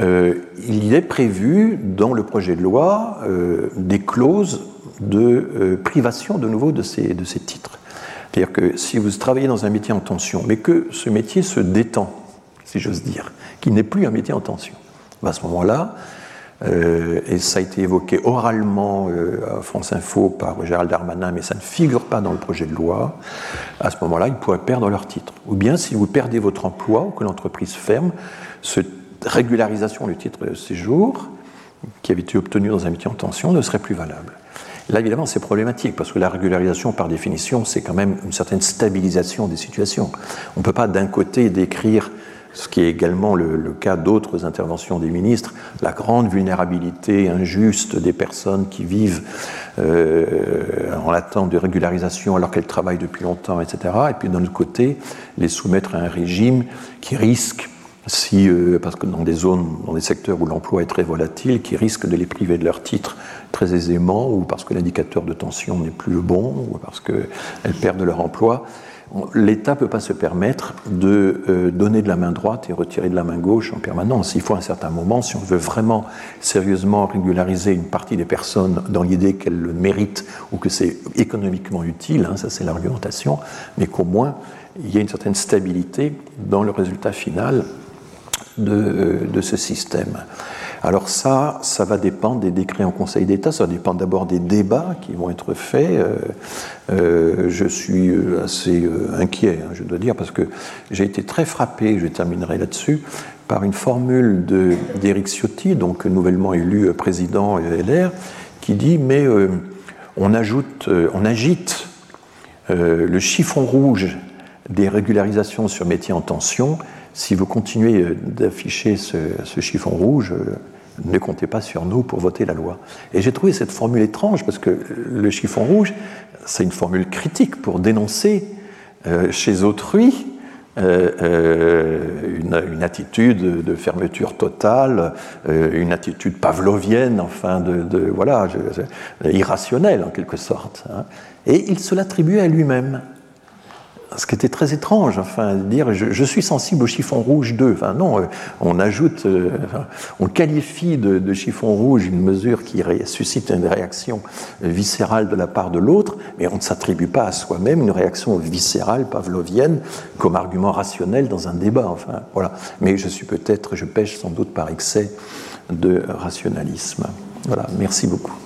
euh, il est prévu dans le projet de loi euh, des clauses de euh, privation de nouveau de ces, de ces titres. C'est-à-dire que si vous travaillez dans un métier en tension, mais que ce métier se détend, si j'ose dire, qu'il n'est plus un métier en tension, ben, à ce moment-là, et ça a été évoqué oralement à France Info par Gérald Darmanin, mais ça ne figure pas dans le projet de loi, à ce moment-là, ils pourraient perdre leur titre. Ou bien, si vous perdez votre emploi ou que l'entreprise ferme, ce régularisation du titre de séjour, qui avait été obtenu dans un métier en tension, ne serait plus valable. Là, évidemment, c'est problématique, parce que la régularisation, par définition, c'est quand même une certaine stabilisation des situations. On ne peut pas, d'un côté, décrire ce qui est également le, cas d'autres interventions des ministres, la grande vulnérabilité injuste des personnes qui vivent euh, en attente de régularisation alors qu'elles travaillent depuis longtemps, etc. Et puis d'un autre côté, les soumettre à un régime qui risque si, euh, parce que dans des zones, dans des secteurs où l'emploi est très volatile, qui risquent de les priver de leur titre très aisément, ou parce que l'indicateur de tension n'est plus le bon, ou parce qu'elles perdent leur emploi, l'État ne peut pas se permettre de euh, donner de la main droite et retirer de la main gauche en permanence. Il faut un certain moment, si on veut vraiment sérieusement régulariser une partie des personnes dans l'idée qu'elles le méritent ou que c'est économiquement utile, hein, ça c'est l'argumentation, mais qu'au moins il y ait une certaine stabilité dans le résultat final de, ce système. Alors ça, ça va dépendre des décrets en Conseil d'État, ça va dépendre d'abord des débats qui vont être faits. Euh, euh, je suis assez euh, inquiet, hein, je dois dire, parce que j'ai été très frappé, je terminerai là-dessus, par une formule d'Éric Ciotti, donc nouvellement élu président LR, qui dit mais on, ajoute, on agite le chiffon rouge des régularisations sur métiers en tension si vous continuez euh, d'afficher ce, chiffon rouge, euh, ne comptez pas sur nous pour voter la loi. Et j'ai trouvé cette formule étrange parce que le chiffon rouge, c'est une formule critique pour dénoncer euh, chez autrui une, attitude de fermeture totale, une attitude pavlovienne, enfin, de, voilà, irrationnelle en quelque sorte. Hein. Et il se l'attribue à lui-même ce qui était très étrange, enfin, dire je, suis sensible au chiffon rouge 2. Enfin, non, euh, on ajoute, euh, on qualifie de, chiffon rouge une mesure qui suscite une réaction viscérale de la part de l'autre, mais on ne s'attribue pas à soi-même une réaction viscérale, pavlovienne, comme argument rationnel dans un débat. Enfin, voilà. Mais je suis peut-être, je pêche sans doute par excès de rationalisme. Voilà, merci beaucoup.